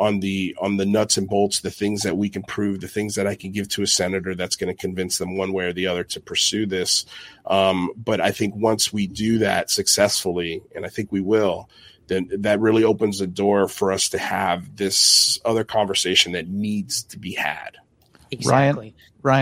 on the on the nuts and bolts the things that we can prove the things that i can give to a senator that's going to convince them one way or the other to pursue this. Um, but i think once we do that successfully and i think we will then that really opens the door for us to have this other conversation that needs to be had. Exactly. Ryan,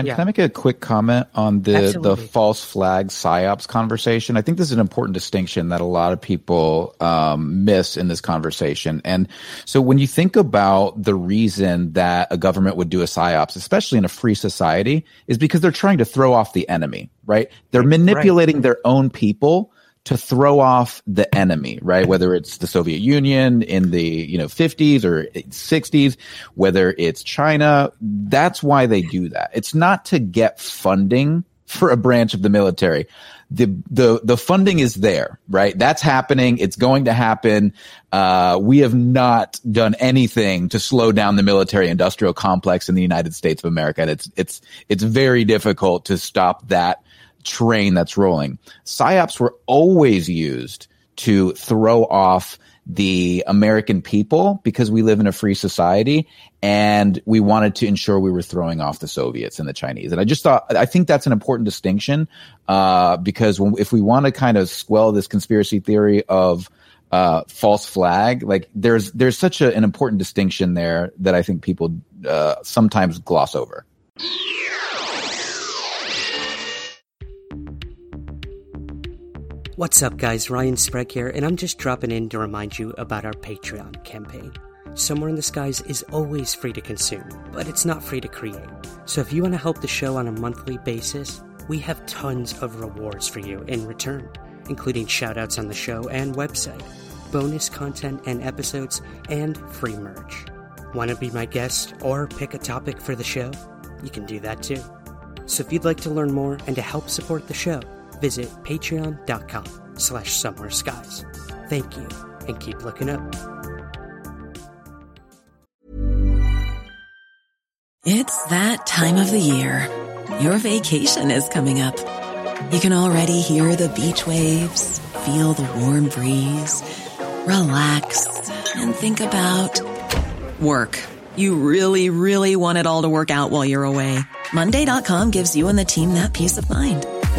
Yeah. can I make a quick comment on the the false flag psyops conversation? I think this is an important distinction that a lot of people um, miss in this conversation. And so, when you think about the reason that a government would do a psyops, especially in a free society, is because they're trying to throw off the enemy, right? They're manipulating their own people to throw off the enemy, right? Whether it's the Soviet Union in the, you know, 50s or 60s, whether it's China, that's why they do that. It's not to get funding for a branch of the military. The, the, the funding is there, right? That's happening. It's going to happen. Uh, we have not done anything to slow down the military industrial complex in the United States of America. And it's, it's, it's very difficult to stop that train that's rolling. PSYOPs were always used to throw off the American people because we live in a free society and we wanted to ensure we were throwing off the Soviets and the Chinese. And I just thought, I think that's an important distinction uh, because when, if we want to kind of squell this conspiracy theory of uh, false flag, like there's there's such a, an important distinction there that I think people uh, sometimes gloss over. What's up, guys? Ryan Sprague here, and I'm just dropping in to remind you about our Patreon campaign. Somewhere in the Skies is always free to consume, but it's not free to create. So if you want to help the show on a monthly basis, we have tons of rewards for you in return, including shoutouts on the show and website, bonus content and episodes, and free merch. Want to be my guest or pick a topic for the show? You can do that too. So if you'd like to learn more and to help support the show, visit patreon.com slash somewhere skies. Thank you, and keep looking up. It's that time of the year. Your vacation is coming up. You can already hear the beach waves, feel the warm breeze, relax, and think about work. You really, really want it all to work out while you're away. Monday.com gives you and the team that peace of mind.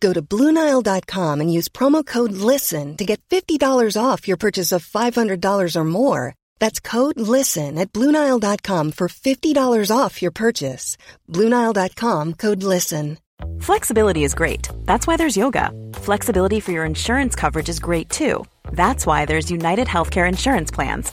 Go to Bluenile.com and use promo code LISTEN to get $50 off your purchase of $500 or more. That's code LISTEN at Bluenile.com for $50 off your purchase. Bluenile.com code LISTEN. Flexibility is great. That's why there's yoga. Flexibility for your insurance coverage is great too. That's why there's United Healthcare Insurance Plans.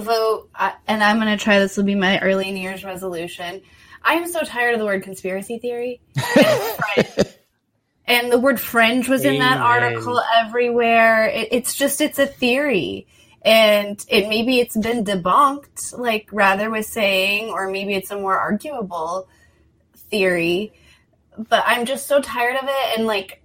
Vote? And I'm going to try this will be my early New Year's resolution. I am so tired of the word conspiracy theory. And, and the word fringe was in that Amen. article everywhere. It, it's just, it's a theory. And it maybe it's been debunked, like Rather was saying, or maybe it's a more arguable theory. But I'm just so tired of it. And like,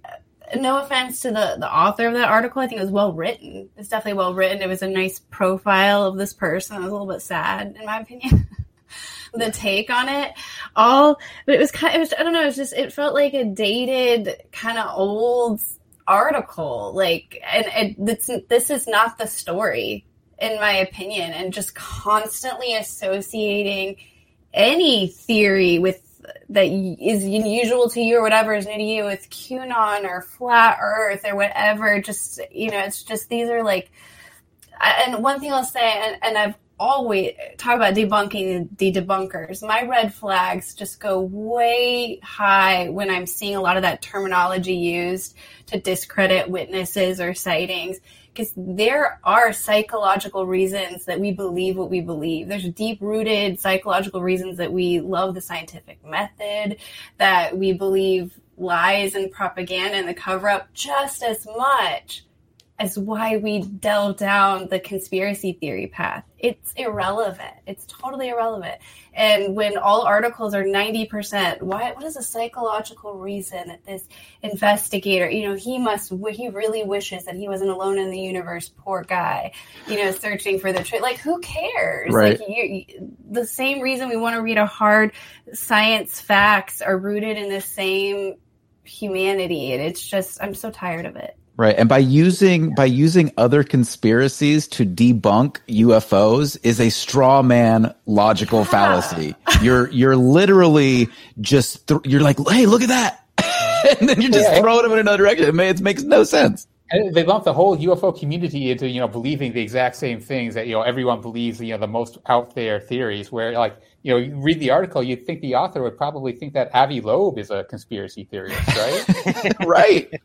no offense to the the author of that article, I think it was well written. It's definitely well written. It was a nice profile of this person. It was a little bit sad, in my opinion. the take on it, all, but it was kind. It was I don't know. It was just it felt like a dated kind of old article. Like, and it, this is not the story, in my opinion. And just constantly associating any theory with that is unusual to you or whatever is new to you with QAnon or flat Earth or whatever. Just you know, it's just these are like. And one thing I'll say, and, and I've always talk about debunking the debunkers. My red flags just go way high when I'm seeing a lot of that terminology used to discredit witnesses or sightings because there are psychological reasons that we believe what we believe. There's deep rooted psychological reasons that we love the scientific method, that we believe lies and propaganda and the cover up just as much as why we delve down the conspiracy theory path. It's irrelevant. It's totally irrelevant. And when all articles are 90%, why, what is a psychological reason that this investigator, you know, he must, he really wishes that he wasn't alone in the universe, poor guy, you know, searching for the truth. Like, who cares? Right. Like, you, you, the same reason we want to read a hard science facts are rooted in the same humanity. And it's just, I'm so tired of it. Right. And by using by using other conspiracies to debunk UFOs is a straw man logical Yeah. fallacy. You're you're literally just th- you're like, "Hey, look at that." and then you're just Yeah. throwing them in another direction. It, ma- it makes no sense. And they lump the whole UFO community into you know believing the exact same things that you know everyone believes you know the most out there theories. Where like you know you read the article, you'd think the author would probably think that Avi Loeb is a conspiracy theorist, right? right.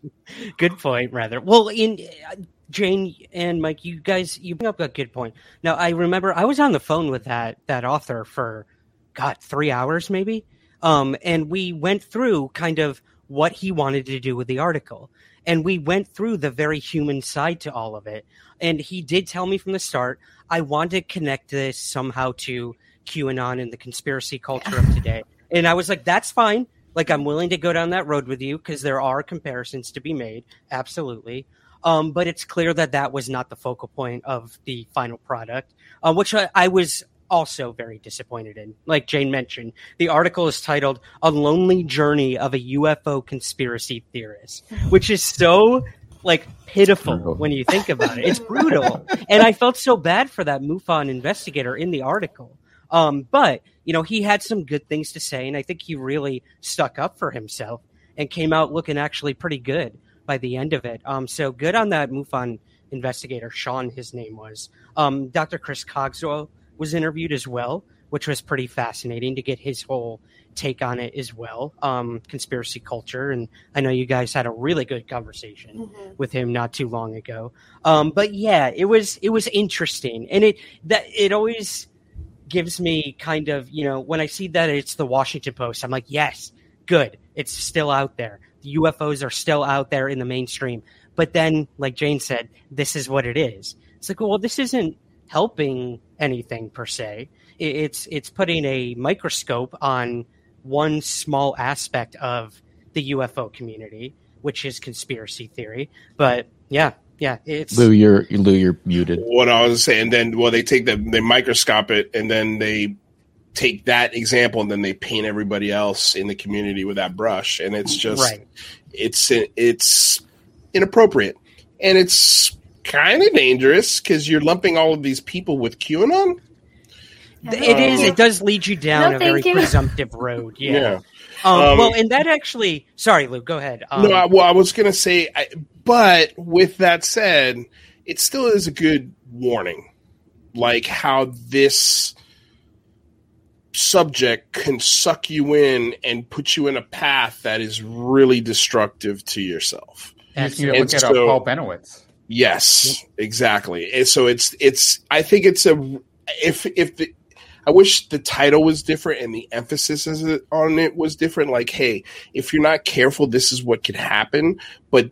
Good point, rather. Well, in uh, Jane and Mike, you guys, you bring up a good point. Now, I remember I was on the phone with that that author for, God, three hours maybe, um, and we went through kind of what he wanted to do with the article, and we went through the very human side to all of it. And he did tell me from the start, I want to connect this somehow to QAnon and the conspiracy culture of today. And I was like, that's fine. Like, I'm willing to go down that road with you because there are comparisons to be made. Absolutely. Um, but it's clear that that was not the focal point of the final product, uh, which I, I was also very disappointed in. Like Jane mentioned, the article is titled A Lonely Journey of a UFO Conspiracy Theorist, which is so like pitiful when you think about it. It's brutal. and I felt so bad for that MUFON investigator in the article. Um, but, you know, he had some good things to say, and I think he really stuck up for himself and came out looking actually pretty good by the end of it. Um, so good on that MUFON investigator, Sean, his name was. Um, Dr. Chris Cogswell was interviewed as well, which was pretty fascinating to get his whole take on it as well. Um, conspiracy culture, and I know you guys had a really good conversation Mm-hmm. with him not too long ago. Um, but yeah, it was it was interesting, and it that it always gives me kind of you know when I see that it's the Washington Post, I'm like, yes, good, it's still out there. The UFOs are still out there in the mainstream. But then, like Jane said, this is what it is. It's like, well, this isn't helping anything per se. It's it's putting a microscope on one small aspect of the UFO community, which is conspiracy theory. But yeah, yeah, it's Lou, you're Lou, you're muted. What I was saying, then well, they take the they microscope it, and then they take that example, and then they paint everybody else in the community with that brush, and it's just right. it's it's inappropriate, and it's kind of dangerous because you're lumping all of these people with QAnon. It is. Um, it does lead you down No, a very you. presumptive road. Yeah. Yeah. Um, Um, well, and that actually. Sorry, Lou. Go ahead. Um, no, I, well, I was going to say, I, but with that said, it still is a good warning, like how this subject can suck you in and put you in a path that is really destructive to yourself. You just need to look at so- Paul Bennewitz. Yes, exactly. And so it's it's. I think it's a if if the. I wish the title was different and the emphasis on it was different. Like, hey, if you're not careful, this is what could happen. But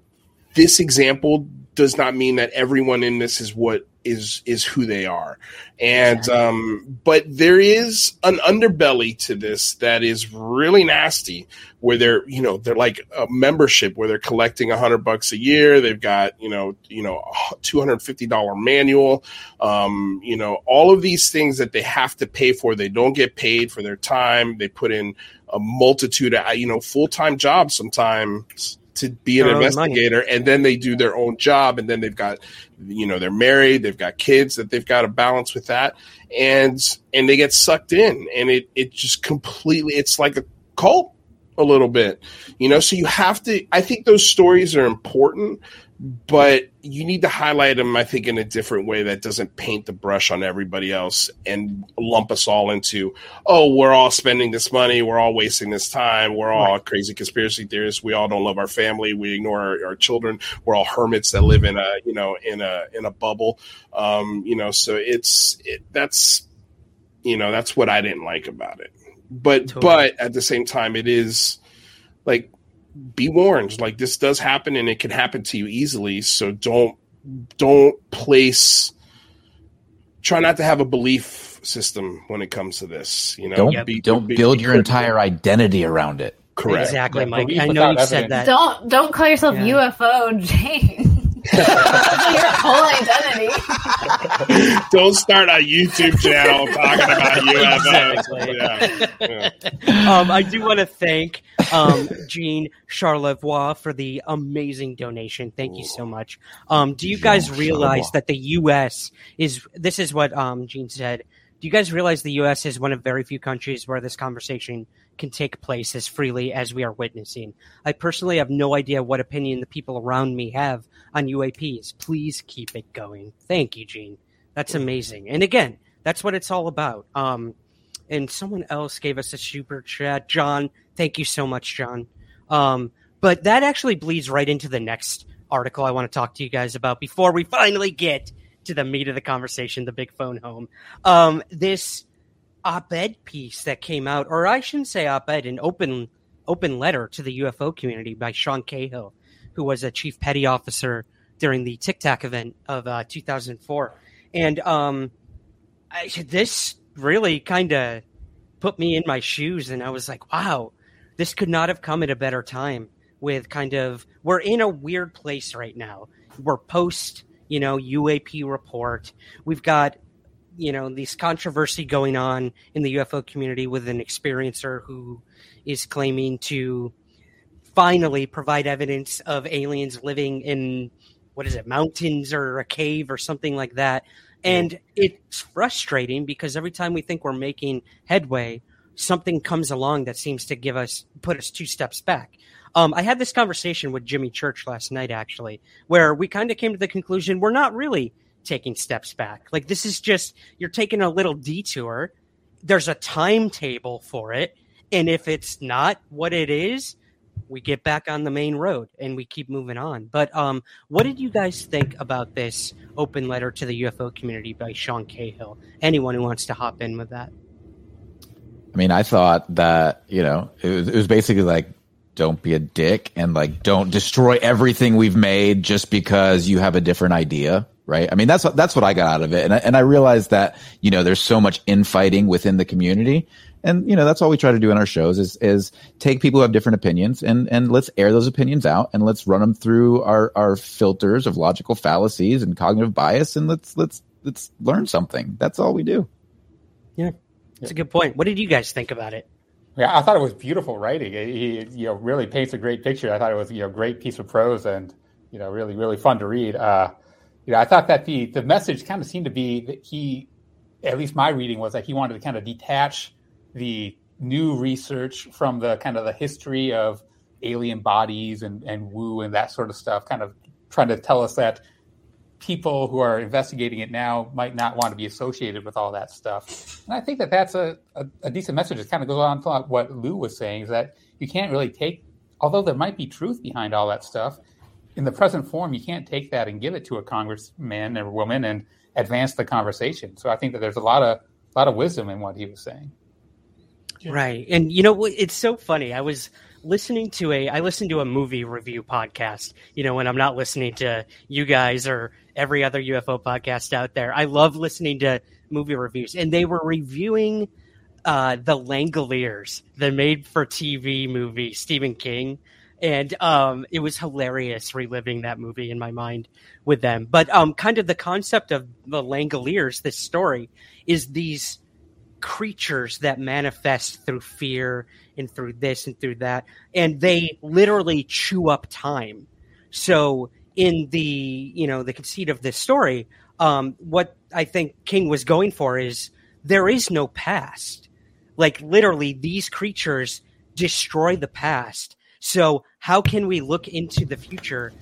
this example does not mean that everyone in this is what is is who they are. And um, but there is an underbelly to this that is really nasty. Where they're you know they're like a membership where they're collecting a hundred bucks a year. They've got you know you know two hundred fifty dollar manual. Um, you know all of these things that they have to pay for. They don't get paid for their time. They put in a multitude of you know full time jobs sometimes to be an own money. investigator and then they do their own job and then they've got you know they're married they've got kids that they've got to balance with that. And and they get sucked in and it it just completely it's like a cult a little bit you know? So you have to i think those stories are important but you need to highlight them i think in a different way that doesn't paint the brush on everybody else and lump us all into oh we're all spending this money we're all wasting this time we're all crazy conspiracy theorists we all don't love our family we ignore our, our children we're all hermits that live in a you know in a in a bubble. Um you know so it's it, that's you know that's what i didn't like about it. But Totally. but at the same time it is like be warned like this does happen and it can happen to you easily so don't don't place try not to have a belief system when it comes to this you know Don't Be- don't be- build be your critical. entire identity around it. correct Exactly, Yeah, Mike. I know you without said that. Don't don't call yourself Yeah. UFO, Jane. That's your whole identity. don't start a youtube channel talking about Exactly. UFOs. Yeah. Yeah. um, I do want to thank um, Jean Charlevoix for the amazing donation. Thank you so much. Um, do you guys realize Charlevoix. that the U.S. is? This is what um, Jean said. Do you guys realize the U.S. is one of very few countries where this conversation can take place as freely as we are witnessing? I personally have no idea what opinion the people around me have on UAPs. Please keep it going. Thank you, Gene. That's amazing. And again, that's what it's all about. Um, and someone else gave us a super chat. John, thank you so much, John. Um, but that actually bleeds right into the next article I want to talk to you guys about before we finally get to the meat of the conversation, the big phone home. Um, this op-ed piece that came out, or I shouldn't say op-ed, an open open letter to the UFO community by Sean Cahill, who was a chief petty officer during the Tic Tac event of uh, 2004, and um, I, this really kind of put me in my shoes, and I was like, wow, this could not have come at a better time. With kind of, we're in a weird place right now. We're post you know, UAP report. We've got, you know, this controversy going on in the UFO community with an experiencer who is claiming to finally provide evidence of aliens living in what is it, mountains or a cave or something like that. And it's frustrating because every time we think we're making headway, something comes along that seems to give us put us two steps back. Um, I had this conversation with Jimmy Church last night, actually, where we kind of came to the conclusion we're not really taking steps back. Like, this is just, you're taking a little detour. There's a timetable for it. And if it's not what it is, we get back on the main road and we keep moving on. But um, what did you guys think about this open letter to the UFO community by Sean Cahill? Anyone who wants to hop in with that? I mean, I thought that, you know, it was, it was basically like, don't be a dick and like don't destroy everything we've made just because you have a different idea right? I mean that's what that's what i got out of it. And I, and I realized that you know there's so much infighting within the community. And you know that's all we try to do in our shows is is take people who have different opinions and and let's air those opinions out and let's run them through our our filters of logical fallacies and cognitive bias and let's let's let's learn something. That's all we do. Yeah. That's a good point. What did you guys think about it? Yeah, I thought it was beautiful writing. He, you know, really paints a great picture. I thought it was, you know, great piece of prose and, you know, really, really fun to read. Uh, you know, I thought that the the message kind of seemed to be that he, at least my reading was that he wanted to kind of detach the new research from the kind of the history of alien bodies and and woo and that sort of stuff. Kind of trying to tell us that people who are investigating it now might not want to be associated with all that stuff. And I think that that's a, a, a decent message. It kind of goes on to what Lou was saying is that you can't really take, although there might be truth behind all that stuff, in the present form, you can't take that and give it to a congressman or woman and advance the conversation. So I think that there's a lot of a lot of wisdom in what he was saying. Right. And you know it's so funny. I was listening to a I listened to a movie review podcast, you know, when I'm not listening to you guys or every other UFO podcast out there. I love listening to movie reviews and they were reviewing uh, the Langoliers, the made for TV movie, Stephen King. And um, it was hilarious reliving that movie in my mind with them. But um, kind of the concept of the Langoliers, this story, is these creatures that manifest through fear and through this and through that. And they literally chew up time. So in the, you know, the conceit of this story, um, what I think King was going for is there is no past. Like literally these creatures destroy the past. So how can we look into the future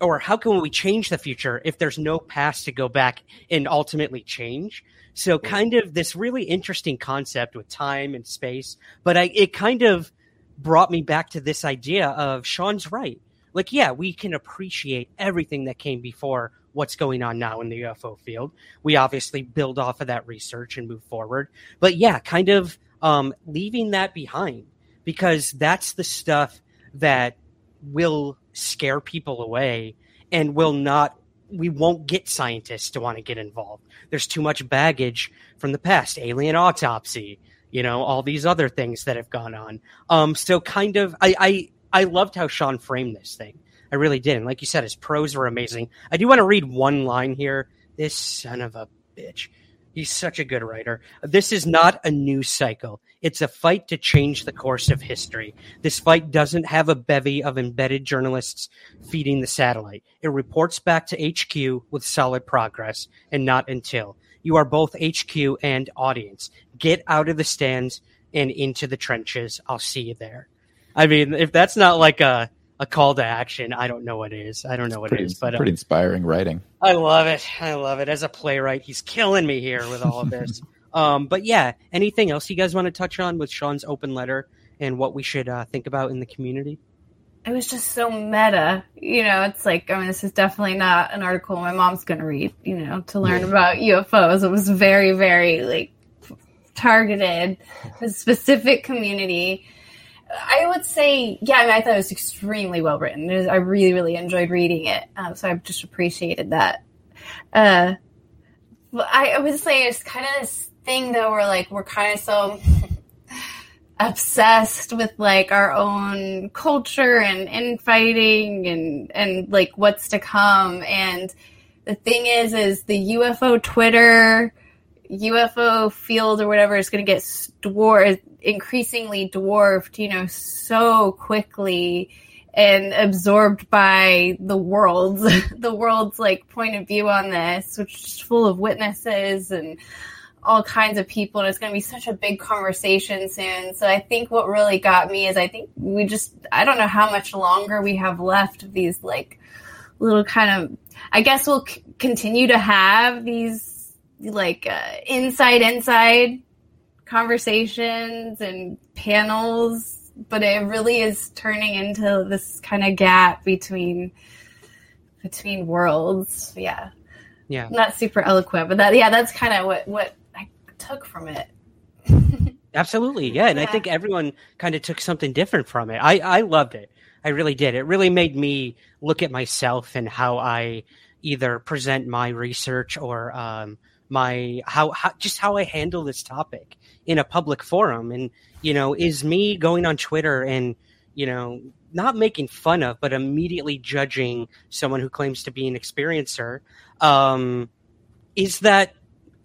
or how can we change the future if there's no past to go back and ultimately change? So kind of this really interesting concept with time and space, but I, it kind of brought me back to this idea of Sean's right. Like, yeah, we can appreciate everything that came before what's going on now in the UFO field. We obviously build off of that research and move forward. But yeah, kind of um, leaving that behind because that's the stuff that will scare people away and will not we won't get scientists to want to get involved. There's too much baggage from the past, alien autopsy, you know, all these other things that have gone on. Um, so kind of, I, I, I loved how Sean framed this thing. I really did. And like you said, his prose were amazing. I do want to read one line here. This son of a bitch. He's such a good writer. This is not a news cycle. It's a fight to change the course of history. This fight doesn't have a bevy of embedded journalists feeding the satellite. It reports back to HQ with solid progress and not until. You are both HQ and audience. Get out of the stands and into the trenches. I'll see you there. I mean, if that's not like a a call to action, I don't know what is. I don't know what pretty, it is, but pretty uh, inspiring writing. I love it. I love it. As a playwright, he's killing me here with all of this. um, but yeah, anything else you guys want to touch on with Sean's open letter and what we should uh, think about in the community? It was just so meta. You know, it's like, I mean, this is definitely not an article my mom's going to read, you know, to learn about UFOs. It was very, very like targeted, a specific community. I would say, yeah, I, mean, I thought it was extremely well written. Was, I really, really enjoyed reading it. Um, so I just appreciated that. Uh, I, I would say it's kind of this thing though, where like we're kind of so obsessed with like our own culture and infighting and and like what's to come. And the thing is, is the UFO Twitter UFO field or whatever is going to get dwarfed, increasingly dwarfed, you know, so quickly and absorbed by the world's the world's like point of view on this, which is full of witnesses and all kinds of people and it's going to be such a big conversation soon. So I think what really got me is I think we just I don't know how much longer we have left of these like little kind of I guess we'll c- continue to have these like uh, inside inside conversations and panels but it really is turning into this kind of gap between between worlds. Yeah. Yeah. Not super eloquent but that yeah that's kind of what what took from it. Absolutely yeah and yeah. i think everyone kind of took something different from it. I i loved it. I really did. It really made me look at myself and how i either present my research or um my how, how just how I handle this topic in a public forum. And you know is me going on Twitter and you know not making fun of but immediately judging someone who claims to be an experiencer um, is that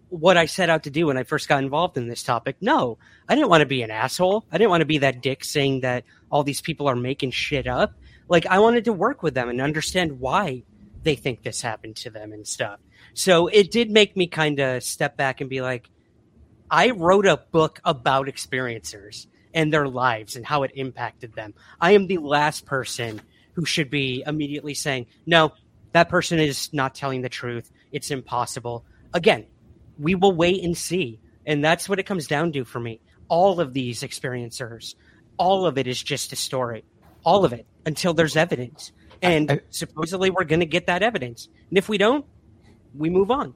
what I set out to do when I first got involved in this topic. No, I didn't want to be an asshole. I didn't want to be that dick saying that all these people are making shit up. Like I wanted to work with them and understand why they think this happened to them and stuff. So it did make me kind of step back and be like, I wrote a book about experiencers and their lives and how it impacted them. I am the last person who should be immediately saying, no, that person is not telling the truth. It's impossible. Again, we will wait and see. And that's what it comes down to for me. All of these experiencers, all of it is just a story. All of it until there's evidence. And I, supposedly we're going to get that evidence. And if we don't, we move on.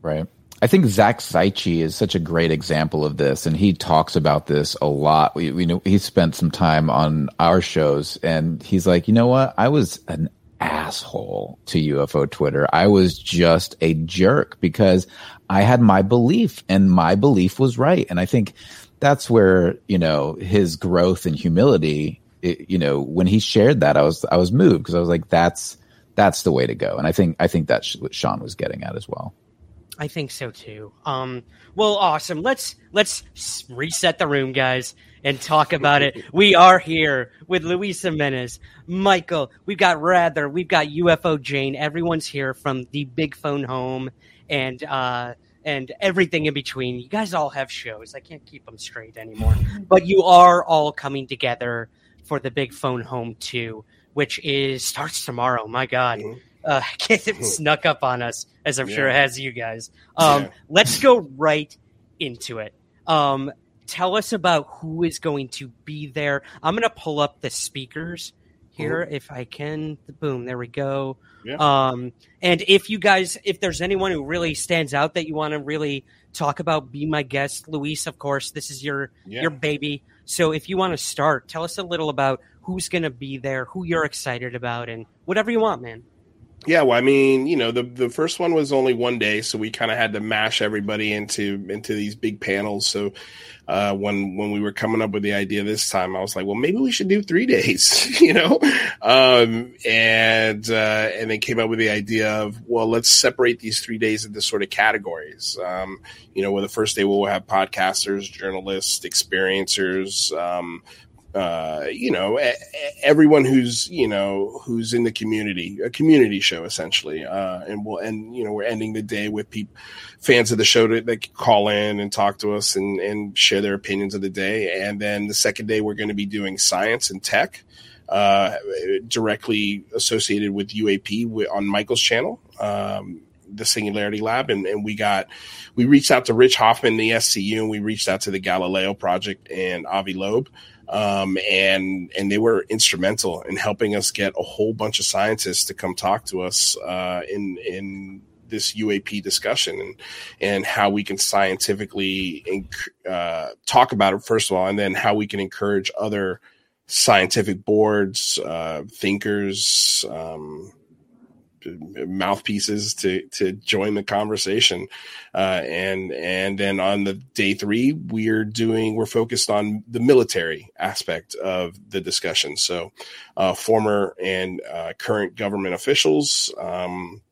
Right. I think Zach Seichi is such a great example of this, and he talks about this a lot. We, we know he spent some time on our shows, and he's like, you know what? I was an asshole to UFO Twitter. I was just a jerk because I had my belief, and my belief was right. And I think that's where you know his growth and humility. It, you know, when he shared that, I was I was moved because I was like, that's that's the way to go. And I think I think that's what Sean was getting at as well. I think so too. Um, well, awesome. Let's let's reset the room, guys, and talk about it. we are here with Luis Jimenez, Michael. We've got Rather. We've got UFO Jane. Everyone's here from the Big Phone Home and uh, and everything in between. You guys all have shows. I can't keep them straight anymore. But you are all coming together for the Big Phone Home too which is starts tomorrow. My God, mm-hmm. uh, it mm-hmm. snuck up on us, as I'm yeah. sure it has you guys. Um, yeah. Let's go right into it. Um, tell us about who is going to be there. I'm going to pull up the speakers here mm-hmm. if I can. Boom, there we go. Yeah. Um, and if you guys, if there's anyone who really stands out that you want to really talk about, be my guest, Luis. Of course, this is your yeah. your baby. So if you want to start, tell us a little about who's going to be there, who you're excited about, and whatever you want, man. Yeah, well, I mean, you know, the the first one was only one day, so we kind of had to mash everybody into into these big panels. So uh, when when we were coming up with the idea this time, I was like, well, maybe we should do three days, you know, um, and uh, and they came up with the idea of well, let's separate these three days into sort of categories. Um, you know, where the first day we'll have podcasters, journalists, experiencers. Um, uh, you know, everyone who's you know who's in the community, a community show essentially, uh, and we'll and you know we're ending the day with people, fans of the show that, that call in and talk to us and and share their opinions of the day, and then the second day we're going to be doing science and tech. Uh, directly associated with UAP on Michael's channel. Um, the Singularity Lab, and, and we got we reached out to Rich Hoffman, the SCU, and we reached out to the Galileo Project and Avi Loeb, um, and and they were instrumental in helping us get a whole bunch of scientists to come talk to us uh, in in this UAP discussion and and how we can scientifically inc- uh, talk about it first of all, and then how we can encourage other scientific boards, uh, thinkers. Um, mouthpieces to to join the conversation. Uh, and and then on the day three we're doing we're focused on the military aspect of the discussion. So uh, former and uh, current government officials um,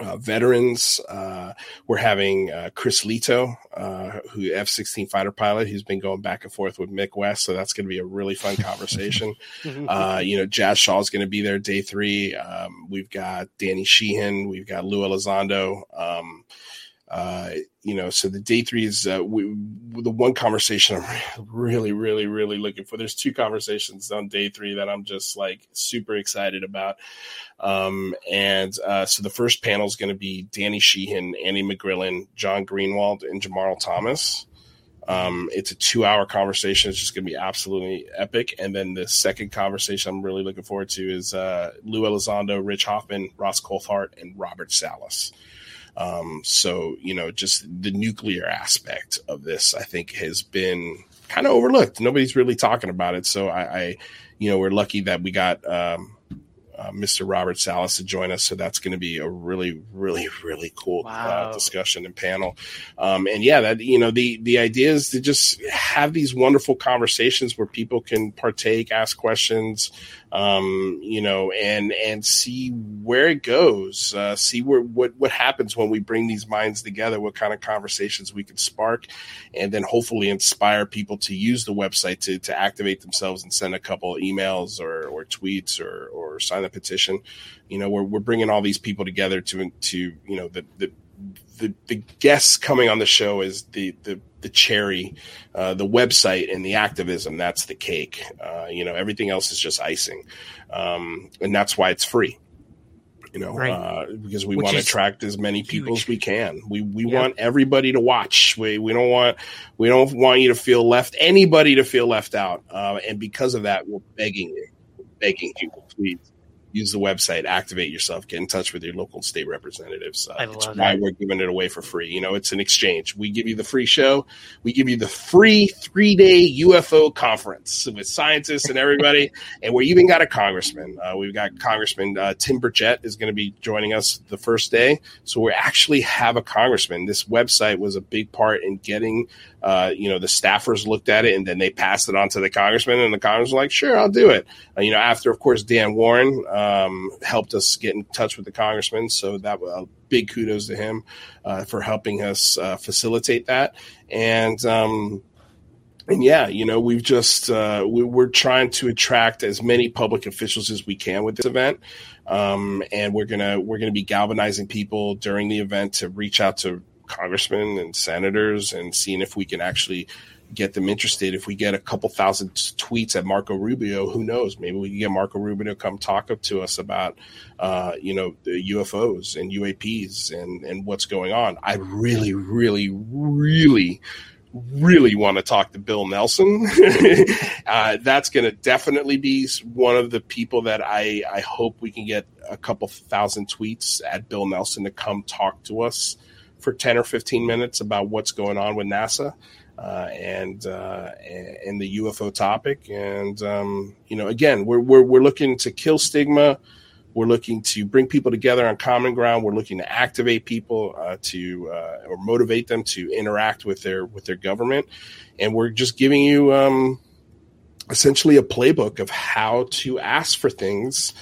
uh, veterans. Uh, we're having uh, Chris Lehto, uh, who F sixteen fighter pilot, who's been going back and forth with Mick West, so that's going to be a really fun conversation. Uh, you know, Jazz Shaw is going to be there day three. Um, we've got Danny Sheehan, we've got Lou Elizondo. Um, uh, you know, so the day three is uh, we, the one conversation I'm really, really, really looking for. There's two conversations on day three that I'm just like super excited about. Um, and uh, so the first panel is going to be Danny Sheehan, Annie McGrillen, John Greenewald, and Jamarl Thomas. Um, it's a two hour conversation. It's just going to be absolutely epic. And then the second conversation I'm really looking forward to is uh, Lou Elizondo, Rich Hoffman, Ross Colthart, and Robert Salas. Um, so, you know, just the nuclear aspect of this, I think, has been kind of overlooked. Nobody's really talking about it. So I, I you know, we're lucky that we got um, uh, Mr. Robert Salas to join us. So that's going to be a really, really, really cool uh, wow. uh, discussion and panel. Um, and yeah, that you know the the idea is to just have these wonderful conversations where people can partake, ask questions, um, you know, and and see where it goes, uh, see where what what happens when we bring these minds together, what kind of conversations we can spark, and then hopefully inspire people to use the website to to activate themselves and send a couple emails or or tweets or or sign a petition. You know, we're we're bringing all these people together to to you know the the the, the guests coming on the show is the the the cherry, uh, the website and the activism. That's the cake. Uh, you know, everything else is just icing, um, and that's why it's free. You know, right. uh, because we want to attract as many people huge. as we can. We we yep. want everybody to watch. We we don't want we don't want you to feel left anybody to feel left out. Uh, and because of that, we're begging you, we're begging you, please use the website, activate yourself, get in touch with your local state representatives. Uh, it's why we're giving it away for free. You know, it's an exchange. We give you the free show, we give you the free three day UFO conference with scientists and everybody, and we even got a congressman. Uh, we've got Congressman uh, Tim Burchett is going to be joining us the first day, so we actually have a congressman. This website was a big part in getting uh, you know, the staffers looked at it and then they passed it on to the congressman, and the congressman was like, "Sure, I'll do it." Uh, you know, after of course Dan Warren um, helped us get in touch with the congressman, so that was big kudos to him uh, for helping us uh, facilitate that. And um, and yeah, you know, we've just uh, we, are trying to attract as many public officials as we can with this event, um, and we're gonna we're gonna be galvanizing people during the event to reach out to congressmen and senators and seeing if we can actually get them interested. If we get a couple thousand tweets at Marco Rubio, who knows? Maybe we can get Marco Rubio to come talk to us about, uh, you know, the UFOs and UAPs and and what's going on. I really, really, really, really want to talk to Bill Nelson. uh, that's going to definitely be one of the people that I I hope we can get a couple thousand tweets at Bill Nelson to come talk to us for 10 or 15 minutes about what's going on with NASA uh, and uh, and the UFO topic. And um, you know, again, we're, we're we're looking to kill stigma. We're looking to bring people together on common ground. We're looking to activate people uh, to uh, or motivate them to interact with their with their government. And we're just giving you um, essentially a playbook of how to ask for things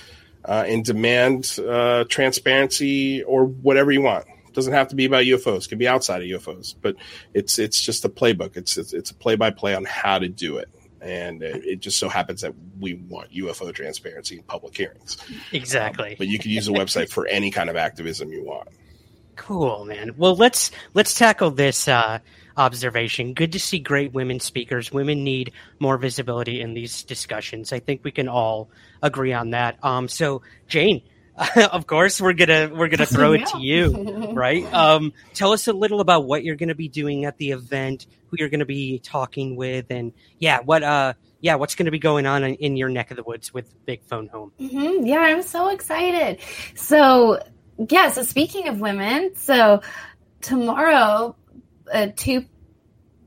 uh, and demand uh, transparency or whatever you want doesn't have to be about UFOs. It can be outside of UFOs, but it's it's just a playbook. It's it's, it's a play by play on how to do it. and it, it just so happens that we want UFO transparency in public hearings. Exactly. Um, but you can use the website for any kind of activism you want. Cool, man. Well, let's let's tackle this uh, observation. Good to see great women speakers. Women need more visibility in these discussions. I think we can all agree on that. Um, so, Jane, of course, we're gonna we're gonna throw it to you, right? Um, tell us a little about what you're gonna be doing at the event, who you're gonna be talking with, and yeah, what uh, yeah, what's gonna be going on in, in your neck of the woods with Big Phone Home. Mm-hmm. Yeah, I'm so excited. So yeah, so speaking of women, so tomorrow, uh, 2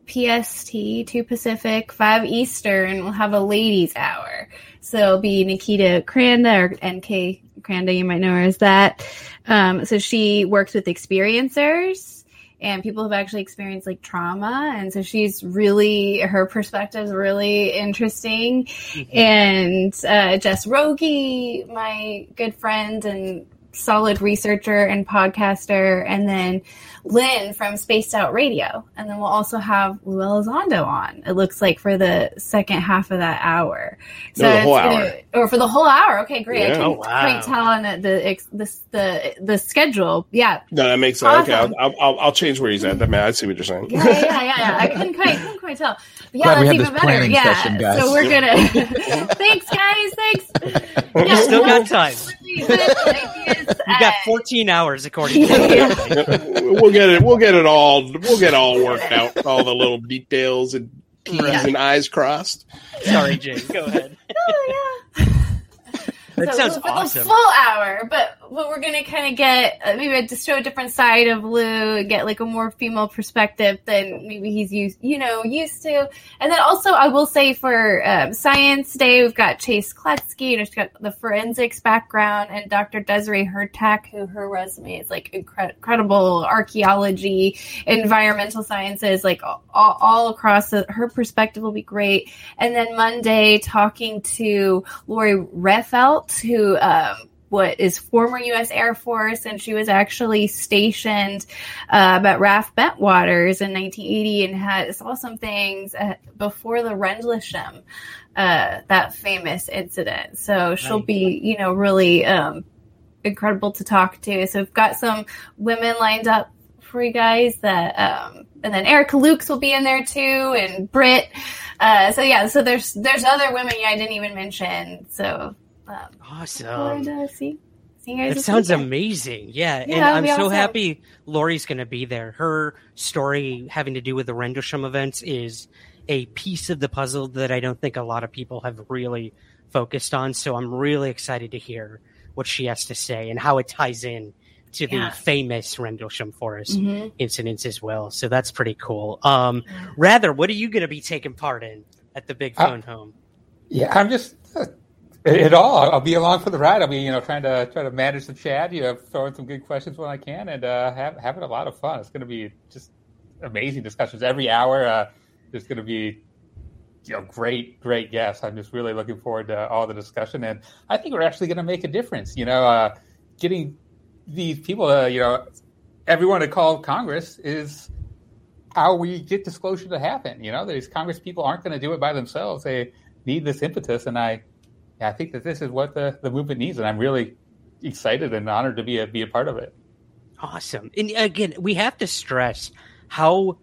PST, 2 Pacific, 5 Eastern, we'll have a ladies' hour. So it'll be Nikita Kranda or NK Kranda, you might know her as that. Um, so she works with experiencers and people have actually experienced like trauma. And so she's really, her perspective is really interesting. Mm-hmm. And uh, Jess Rogie, my good friend and solid researcher and podcaster, and then Lynn from Spaced Out Radio. And then we'll also have Lou Elizondo on, it looks like, for the second half of that hour. So no, the whole gonna, hour. Or for the whole hour. Okay, great. Yeah. I can oh, wow. quite tell on the, the, the, the, the schedule. Yeah. No, that makes sense. Awesome. Okay, I'll, I'll, I'll, change where he's at. That man, I see what you're saying. Yeah, yeah, yeah. yeah. I couldn't quite, couldn't quite tell. But yeah, Glad that's even better. Yeah. Session, so we're going to. Thanks, guys. Thanks. Yeah, still got time. you got uh, 14 hours according to we'll get it we'll get it all we'll get all worked out all the little details and t's yeah. and i's crossed sorry jane go ahead oh, yeah. That so sounds awesome. full hour, but what we're gonna kind of get uh, maybe to show a different side of Lou and get like a more female perspective than maybe he's used, you know, used to. And then also, I will say for um, Science Day, we've got Chase Kloetzke, and she's got the forensics background, and Dr. Desiree Hurtak, who her resume is like incre- incredible archaeology, environmental sciences, like all, all across. The, her perspective will be great. And then Monday, talking to Lori Rehfeldt who um, what is former U.S. Air Force, and she was actually stationed uh, at RAF Bentwaters in 1980 and had saw some things uh, before the Rendlesham, uh, that famous incident. So she'll be, you know, really um, incredible to talk to. So we've got some women lined up for you guys that, um, and then Erica Lukes will be in there too, and Britt. Uh, so yeah, so there's there's other women I didn't even mention. So um, awesome. To see, see it sounds weekend. amazing. Yeah, yeah and I'm so awesome. happy Lori's going to be there. Her story having to do with the Rendlesham events is a piece of the puzzle that I don't think a lot of people have really focused on. So I'm really excited to hear what she has to say and how it ties in to yeah. the famous Rendlesham Forest mm-hmm. incidents as well. So that's pretty cool. Um, rather, what are you going to be taking part in at the Big Phone uh, Home? Yeah, I'm just uh, at all. I'll be along for the ride. I'll be, you know, trying to try to manage the chat. You know, throwing some good questions when I can, and uh, have, having a lot of fun. It's going to be just amazing discussions every hour. Uh, there's going to be, you know, great, great guests. I'm just really looking forward to all the discussion, and I think we're actually going to make a difference. You know, uh, getting these people, uh, you know, everyone to call Congress is how we get disclosure to happen. You know, these Congress people aren't going to do it by themselves. They need this impetus, and I I think that this is what the, the movement needs, and I'm really excited and honored to be a be a part of it. Awesome. And again, we have to stress how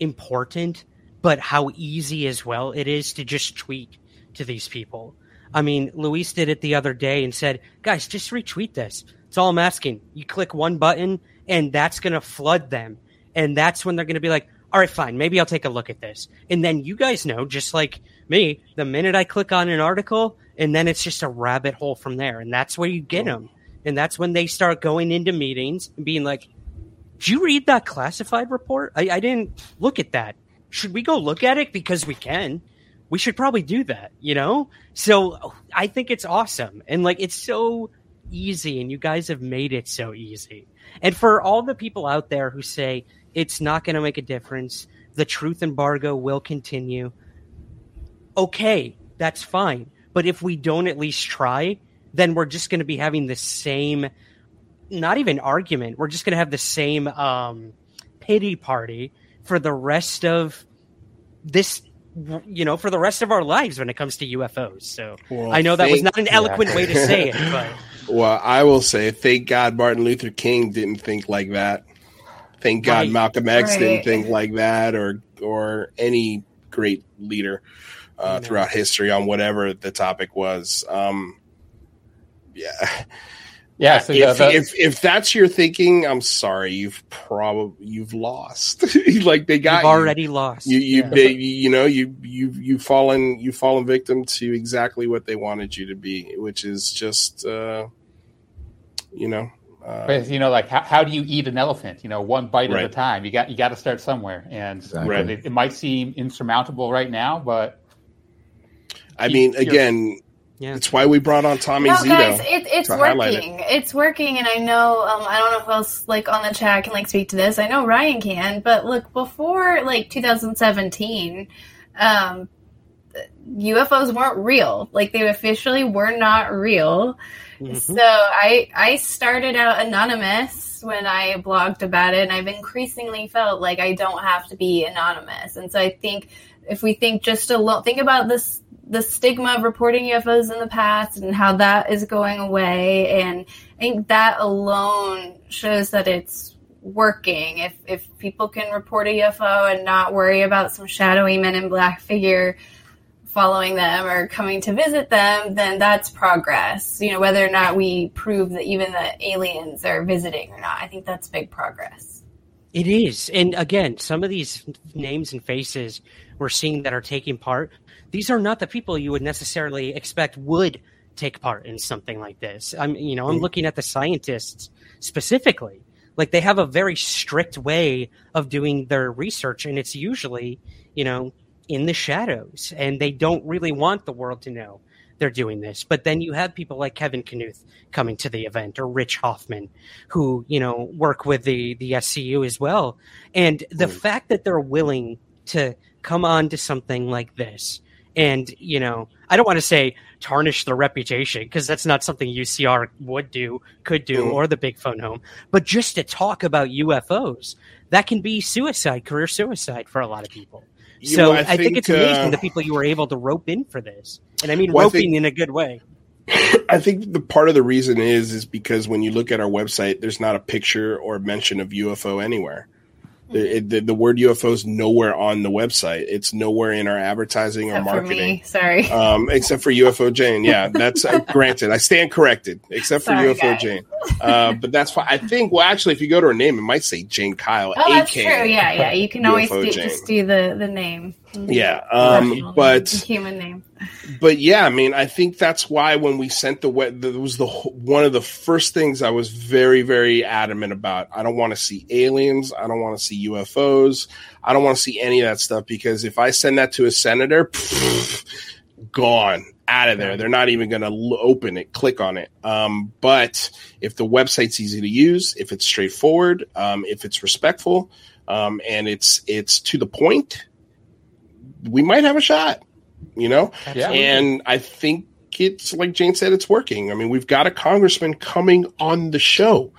important, but how easy as well it is to just tweet to these people. I mean, Luis did it the other day and said, guys, just retweet this. It's all I'm asking. You click one button and that's going to flood them. And that's when they're going to be like, all right, fine, maybe I'll take a look at this. And then you guys know, just like me, the minute I click on an article, and then it's just a rabbit hole from there. And that's where you get them. And that's when they start going into meetings and being like did you read that classified report? I, I didn't look at that. Should we go look at it? Because we can. We should probably do that you know? So i think it's awesome. And like it's so easy and you guys have made it so easy. And for all the people out there who say it's not going to make a difference. The truth embargo will continue. Okay that's fine but if we don't at least try, then we're just going to be having the same, not even argument. We're just going to have the same um, pity party for the rest of this you know, for the rest of our lives when it comes to UFOs. So Well, I know that was not an eloquent way to say it, but Well, I will say, thank God Martin Luther King didn't think like that. Thank God Right. Malcolm X Right. didn't think like that, or or any great leader uh, throughout history on whatever the topic was. Um, yeah, Yeah, so the, if, the, if if that's your thinking, I'm sorry, you've probably you've lost. like they got you've you. already lost. You you, Yeah. they, you know you you you fallen you fallen victim to exactly what they wanted you to be, which is just uh, you know uh, But, you know, like how, how do you eat an elephant? You know, one bite Right. at a time. You got you got to start somewhere, and Exactly. and it, it might seem insurmountable right now, but I mean, again, Yeah. it's why we brought on Tommy No, Zito. guys, it, it's to highlight working. It's working, and I know. Um, I don't know who else like on the chat can like speak to this. I know Ryan can, but look, before like 2017, um, UFOs weren't real. Like they officially were not real. Mhm. So I I started out anonymous when I blogged about it, and I've increasingly felt like I don't have to be anonymous. And so I think if we think just a little, think about this the stigma of reporting UFOs in the past and how that is going away, and I think that alone shows that it's working. If if people can report a UFO and not worry about some shadowy men in black figure following them or coming to visit them, then that's progress. You know, whether or not we prove that even the aliens are visiting or not, I think that's big progress. It is. And again, some of these names and faces we're seeing that are taking part, these are not the people you would necessarily expect would take part in something like this. I'm you know, I'm mm-hmm. looking at the scientists specifically. Like they have a very strict way of doing their research and it's usually, you know, in the shadows and they don't really want the world to know they're doing this. But then you have people like Kevin Knuth coming to the event or Rich Hoffman who, you know, work with the the SCU as well. And the mm. fact that they're willing to come on to something like this and, you know, I don't want to say tarnish their reputation because that's not something UCR would do, could do, Mhm. or the Big Phone Home. But just to talk about UFOs, that can be suicide, career suicide for a lot of people. You So know, I, I think, it's amazing uh, the people you were able to rope in for this, and I mean Well, I roping think- in a good way. I think the part of the reason is is because when you look at our website, there's not a picture or mention of UFO anywhere. The, it- the, the word UFO is nowhere on the website. It's nowhere in our advertising or Except for marketing. me, sorry. um, except for UFO Jane. Yeah, that's uh, granted. I stand corrected, except for Sorry, UFO guys. Jane. Uh, but that's fine. I think. Well, actually, if you go to her name, it might say Jane Kyle. Oh, that's AK. true. Yeah, yeah. You can always do, just do the the name. Yeah, um, but human name. but yeah, I mean, I think that's why when we sent the web, that was the one of the first things I was very, very adamant about. I don't want to see aliens. I don't want to see UFOs. I don't want to see any of that stuff because if I send that to a senator, pff, gone out of there. They're not even going to l- open it, click on it. Um, but if the website's easy to use, if it's straightforward, um, if it's respectful, um, and it's it's to the point, we might have a shot. You know, Yeah. and I think it's like Jane said, it's working. I mean, we've got a congressman coming on the show.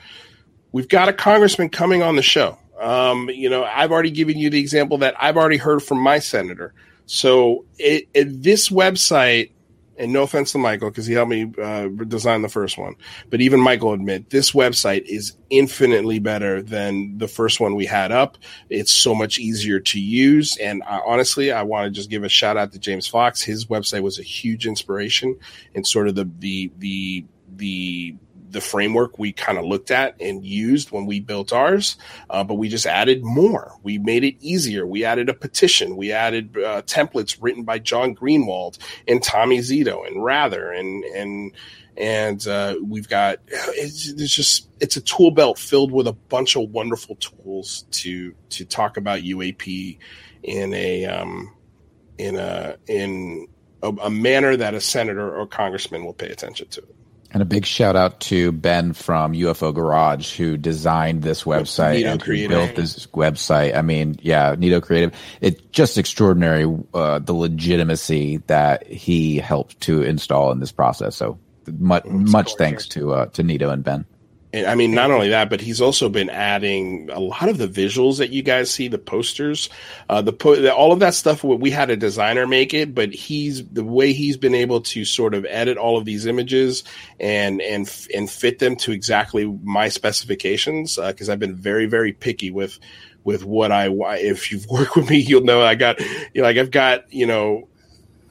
We've got a congressman coming on the show. Um, you know, I've already given you the example that I've already heard from my senator. So it, it, this website, and no offense to Michael because he helped me uh, design the first one, but even Michael admit this website is infinitely better than the first one we had up. It's so much easier to use, and I, honestly, I want to just give a shout out to James Fox. His website was a huge inspiration in sort of the the the the the framework we kind of looked at and used when we built ours, uh, but we just added more. We made it easier. We added a petition. We added uh, templates written by John Greenewald and Tommy Zito and Rather and and and uh, we've got it's, it's just it's a tool belt filled with a bunch of wonderful tools to to talk about UAP in a um, in a in a, a manner that a senator or congressman will pay attention to. And a big shout out to Ben from UFO Garage who designed this website Nito and Creative. built this website. I mean, yeah, Nito Creative. It's just extraordinary uh, the legitimacy that he helped to install in this process. So much much thanks to uh, to Nito and Ben. And I mean, not only that, but he's also been adding a lot of the visuals that you guys see, the posters, uh, the po- all of that stuff. We had a designer make it, but he's the way he's been able to sort of edit all of these images and and and fit them to exactly my specifications. Because uh, I've been very very picky with with what I. If you've worked with me, you'll know I got you know, like I've got you know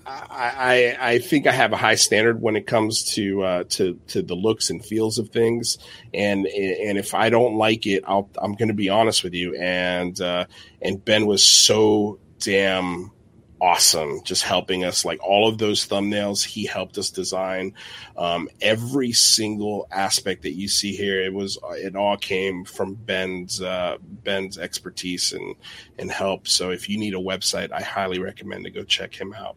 I, I think I have a high standard when it comes to uh, to to the looks and feels of things, and and if I don't like it, I'll, I'm going to be honest with you. And uh, and Ben was so damn awesome, just helping us. Like all of those thumbnails, he helped us design um, every single aspect that you see here. It was it all came from Ben's uh, Ben's expertise and and help. So if you need a website, I highly recommend to go check him out.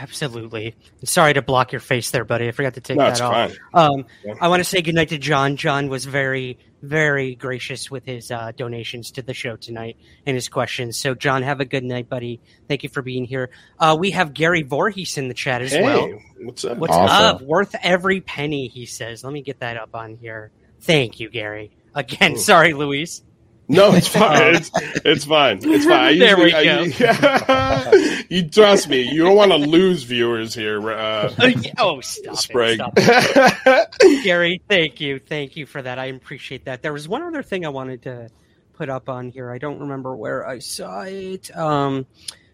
Absolutely. Sorry to block your face there, buddy. I forgot to take no, that off. Um, yeah. I want to say goodnight to John. John was very, very gracious with his uh, donations to the show tonight and his questions. So, John, have a good night, buddy. Thank you for being here. Uh, we have Gary Voorhees in the chat as hey, well. What's up? What's awesome. up? Worth every penny, he says. Let me get that up on here. Thank you, Gary. Again, Ooh. sorry, Luis. No, it's fine. It's, it's fine. It's fine. there we go. I, you trust me. You don't want to lose viewers here. Uh, oh, stop Sprague. It, stop it. Gary, thank you. Thank you for that. I appreciate that. There was one other thing I wanted to put up on here. I don't remember where I saw it. Um,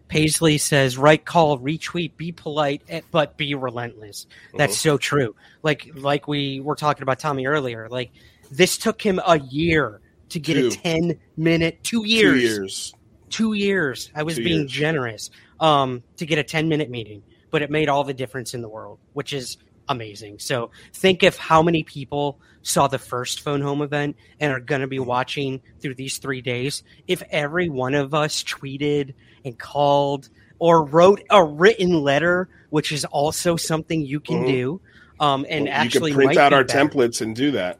Paisley says, "Right call, retweet, be polite, eh, but be relentless." That's mm-hmm. so true. Like, like we were talking about Tommy earlier. Like, this took him a year to get two. a 10 minute, two years. Two years. Two years. I was two being years. generous um, to get a 10 minute meeting, but it made all the difference in the world, which is amazing. So think of how many people saw the first phone home event and are going to be watching through these three days. If every one of us tweeted and called or wrote a written letter, which is also something you can mm-hmm. do. Um, and well, actually, print out our better. templates and do that.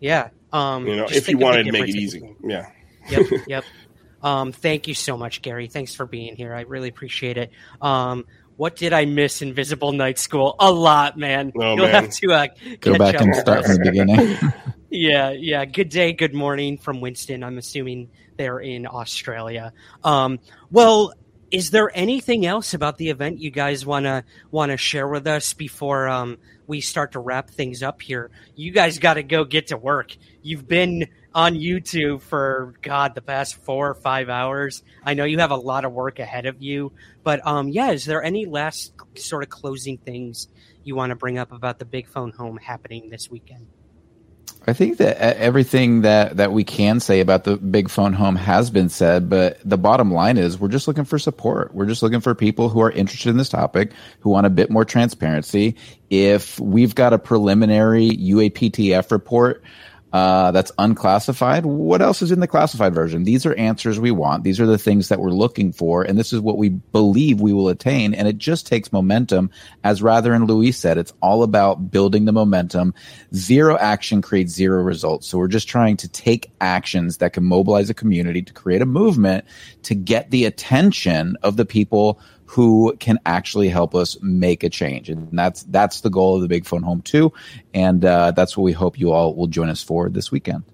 Yeah, um, you know, if you wanted to make it easy, yeah. Yep, yep. Um, thank you so much, Gary. Thanks for being here. I really appreciate it. Um, what did I miss Invisible Night School? A lot, man. Oh, You'll man. have to uh, go back and start from the beginning. yeah, yeah. Good day, good morning from Winston. I'm assuming they're in Australia. Um, well, is there anything else about the event you guys wanna wanna share with us before um, we start to wrap things up here? You guys got to go get to work you've been on YouTube for God the past four or five hours. I know you have a lot of work ahead of you, but um, yeah, is there any last sort of closing things you want to bring up about the Big Phone Home happening this weekend? I think that everything that, that we can say about the big phone home has been said, but the bottom line is we're just looking for support. We're just looking for people who are interested in this topic, who want a bit more transparency. If we've got a preliminary UAPTF report uh, that's unclassified. What else is in the classified version? These are answers we want. These are the things that we're looking for, and this is what we believe we will attain. And it just takes momentum, as Rather and Luis said. It's all about building the momentum. Zero action creates zero results. So we're just trying to take actions that can mobilize a community to create a movement to get the attention of the people who can actually help us make a change. And that's that's the goal of the Big Phone Home too. And uh, that's what we hope you all will join us for this weekend.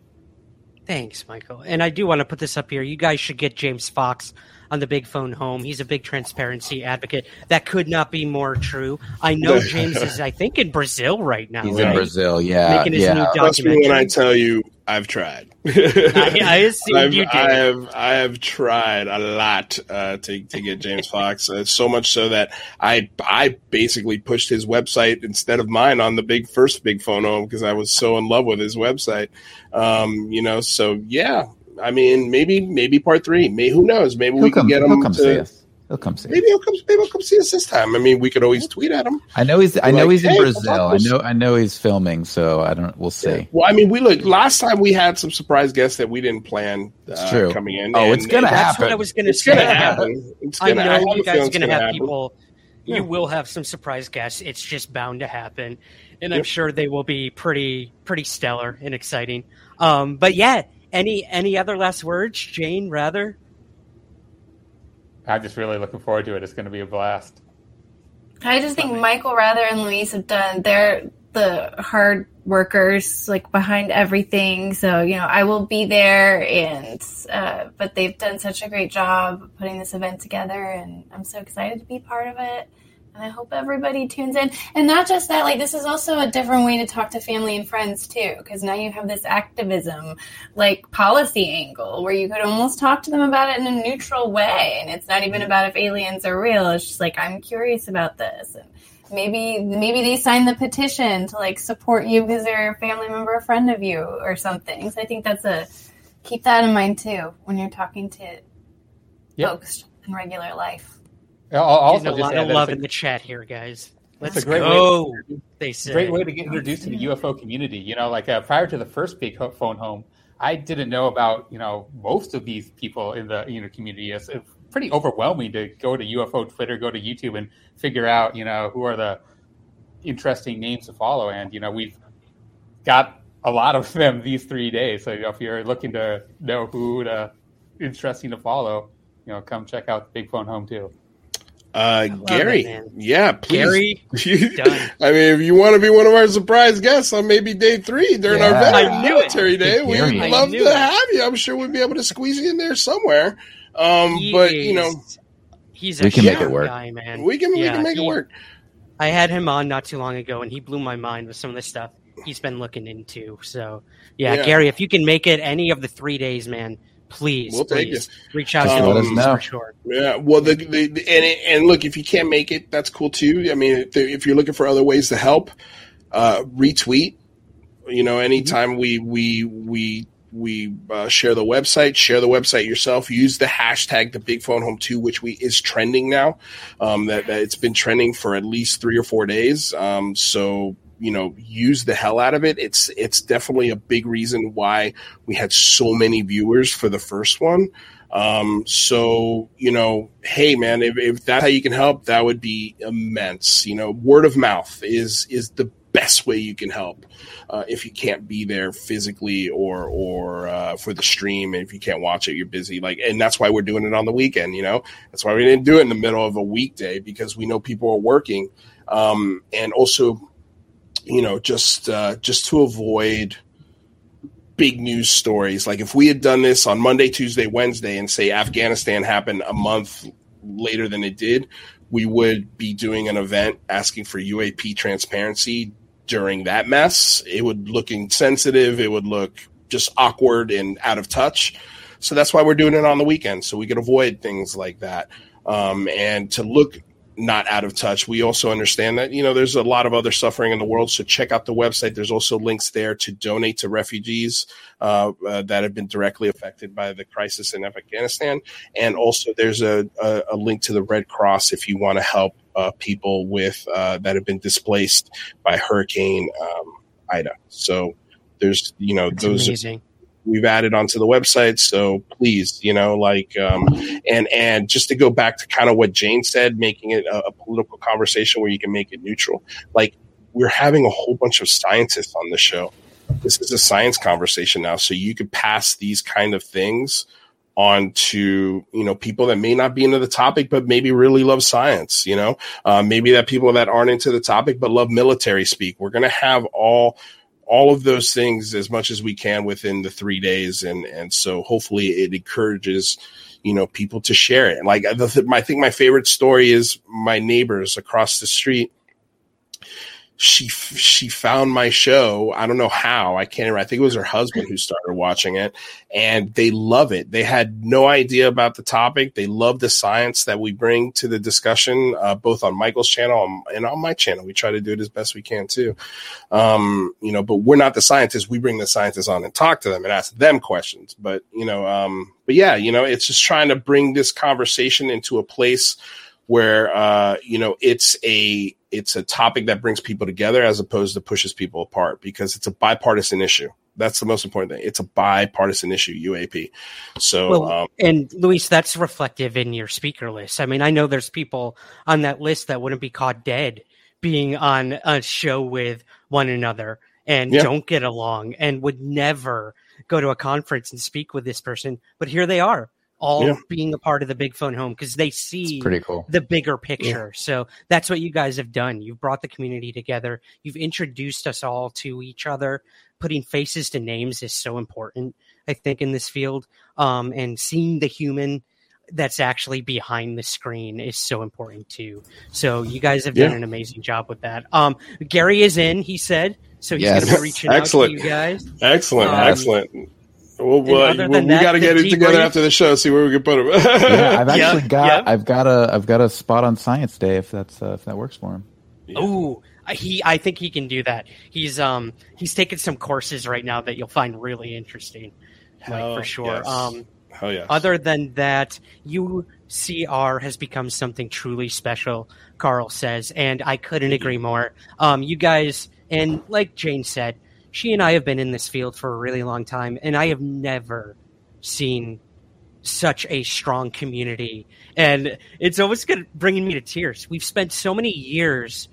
Thanks, Michael. And I do want to put this up here. You guys should get James Fox on the Big Phone Home. He's a big transparency advocate. That could not be more true. I know James is, I think, in Brazil right now. He's right? in Brazil, yeah. Making his yeah. new documentary. when I tell you I've tried. I, I assumed I've, you did. I have I have tried a lot uh, to to get James Fox. Uh, so much so that I I basically pushed his website instead of mine on the big first big phone home because I was so in love with his website. Um, you know, so yeah. I mean, maybe maybe part three. Maybe who knows? Maybe he'll we come, can get him to. He'll come see. Maybe he'll come. Maybe he'll come see us this time. I mean, we could always tweet at him. I know he's. I know like, he's in hey, Brazil. I know. I know he's filming. So I don't. We'll see. Yeah. Well, I mean, we look. Last time we had some surprise guests that we didn't plan. Uh, true. Coming in. Oh, it's gonna that's happen. That's what I was gonna it's say. Gonna happen. It's I gonna know happen. you guys are gonna, gonna have happen. people. Yeah. You will have some surprise guests. It's just bound to happen, and I'm sure they will be pretty pretty stellar and exciting. Um, but yeah, any any other last words, Jane? Rather. I'm just really looking forward to it. It's going to be a blast. I just think Michael Rather and Louise have done their the hard workers like behind everything. So you know, I will be there, and uh, but they've done such a great job putting this event together, and I'm so excited to be part of it. And I hope everybody tunes in. And not just that, like, this is also a different way to talk to family and friends, too, because now you have this activism, like, policy angle where you could almost talk to them about it in a neutral way. And it's not even about if aliens are real. It's just like, I'm curious about this. And maybe, maybe they sign the petition to, like, support you because they're a family member, a friend of you, or something. So I think that's a, keep that in mind, too, when you're talking to yep. folks in regular life. Also, a lot of love in the chat here, guys. Let's a great go. Way, they say great way to get introduced to the UFO community. You know, like uh, prior to the first big phone home, I didn't know about you know most of these people in the you know community. It's pretty overwhelming to go to UFO Twitter, go to YouTube, and figure out you know who are the interesting names to follow. And you know we've got a lot of them these three days. So you know, if you're looking to know who to interesting to follow, you know, come check out the Big Phone Home too. Uh, Gary, it, yeah, please. Gary, I mean, if you want to be one of our surprise guests on maybe day three during yeah. our military day, we'd love to it. have you. I'm sure we'd be able to squeeze you in there somewhere. Um, he but you know, he's we can make it work, guy, man. We can yeah, we can make he, it work. I had him on not too long ago, and he blew my mind with some of the stuff he's been looking into. So, yeah, yeah. Gary, if you can make it any of the three days, man, please, we'll please reach out to um, us for sure. Yeah, well, the, the, the, and and look, if you can't make it, that's cool too. I mean, if, if you're looking for other ways to help, uh, retweet. You know, anytime we we we we uh, share the website, share the website yourself. Use the hashtag the Big Phone Home Two, which we is trending now. Um, that, that it's been trending for at least three or four days. Um, so you know use the hell out of it. It's it's definitely a big reason why we had so many viewers for the first one. Um, so you know, hey man, if, if that's how you can help, that would be immense. You know, word of mouth is is the best way you can help uh, if you can't be there physically or or uh, for the stream if you can't watch it you're busy like and that's why we're doing it on the weekend you know that's why we didn't do it in the middle of a weekday because we know people are working um, and also you know, just uh, just to avoid big news stories. Like if we had done this on Monday, Tuesday, Wednesday, and say Afghanistan happened a month later than it did, we would be doing an event asking for UAP transparency during that mess. It would look insensitive. It would look just awkward and out of touch. So that's why we're doing it on the weekend, so we can avoid things like that. Um, and to look not out of touch. We also understand that, you know, there's a lot of other suffering in the world. So check out the website. There's also links there to donate to refugees uh, uh, that have been directly affected by the crisis in Afghanistan. And also there's a, a, a link to the Red Cross if you want to help uh, people with uh, that have been displaced by Hurricane um, Ida. So there's, you know, That's those. Amazing we've added onto the website. So please, you know, like, um, and and just to go back to kind of what Jane said, making it a, a, political conversation where you can make it neutral. Like we're having a whole bunch of scientists on the show. This is a science conversation now, so you could pass these kind of things on to you know people that may not be into the topic but maybe really love science you know uh, maybe that people that aren't into the topic but love military speak we're going to have all all of those things as much as we can within the three days, and and so hopefully it encourages you know people to share it. Like the, I think my favorite story is my neighbors across the street she she found my show. I don't know how. I can't. Remember. I think it was her husband who started watching it, and they love it. They had no idea about the topic. They love the science that we bring to the discussion, uh, both on Michael's channel and on my channel. We try to do it as best we can too. Um, you know, but we're not the scientists. We bring the scientists on and talk to them and ask them questions. But you know, um, but yeah, you know, it's just trying to bring this conversation into a place where uh, you know it's a it's a topic that brings people together as opposed to pushes people apart because it's a bipartisan issue. That's the most important thing. It's a bipartisan issue, UAP. So, well, um, and Luis, that's reflective in your speaker list. I mean, I know there's people on that list that wouldn't be caught dead being on a show with one another and yeah. don't get along and would never go to a conference and speak with this person. But here they are all Yeah. being a part of the big phone home because they see It's pretty cool. the bigger picture. So that's what you guys have done. You've brought the community together. You've introduced us all to each other. Putting faces to names is so important, I think, in this field. Um, and seeing the human that's actually behind the screen is so important too. So you guys have done Yeah. an amazing job with that. Um, Gary is in, he said. So he's Yes. going to be reaching Excellent. out to you guys. Excellent, Um, excellent. Well, well, other well, we that, got to get it together debrief- after the show. See where we can put him. yeah, I've actually Yeah, got yeah. I've got a I've got a spot on Science Day if that's uh, if that works for him. Ooh, he. I think he can do that. He's um he's taking some courses right now that you'll find really interesting, like Hell for sure. yes. Um, Hell yeah. other than that, UCR has become something truly special. Carl says, and I couldn't agree more. Um, you guys, and like Jane said, she and I have been in this field for a really long time, and I have never seen such a strong community. And it's almost good bringing me to tears. We've spent so many years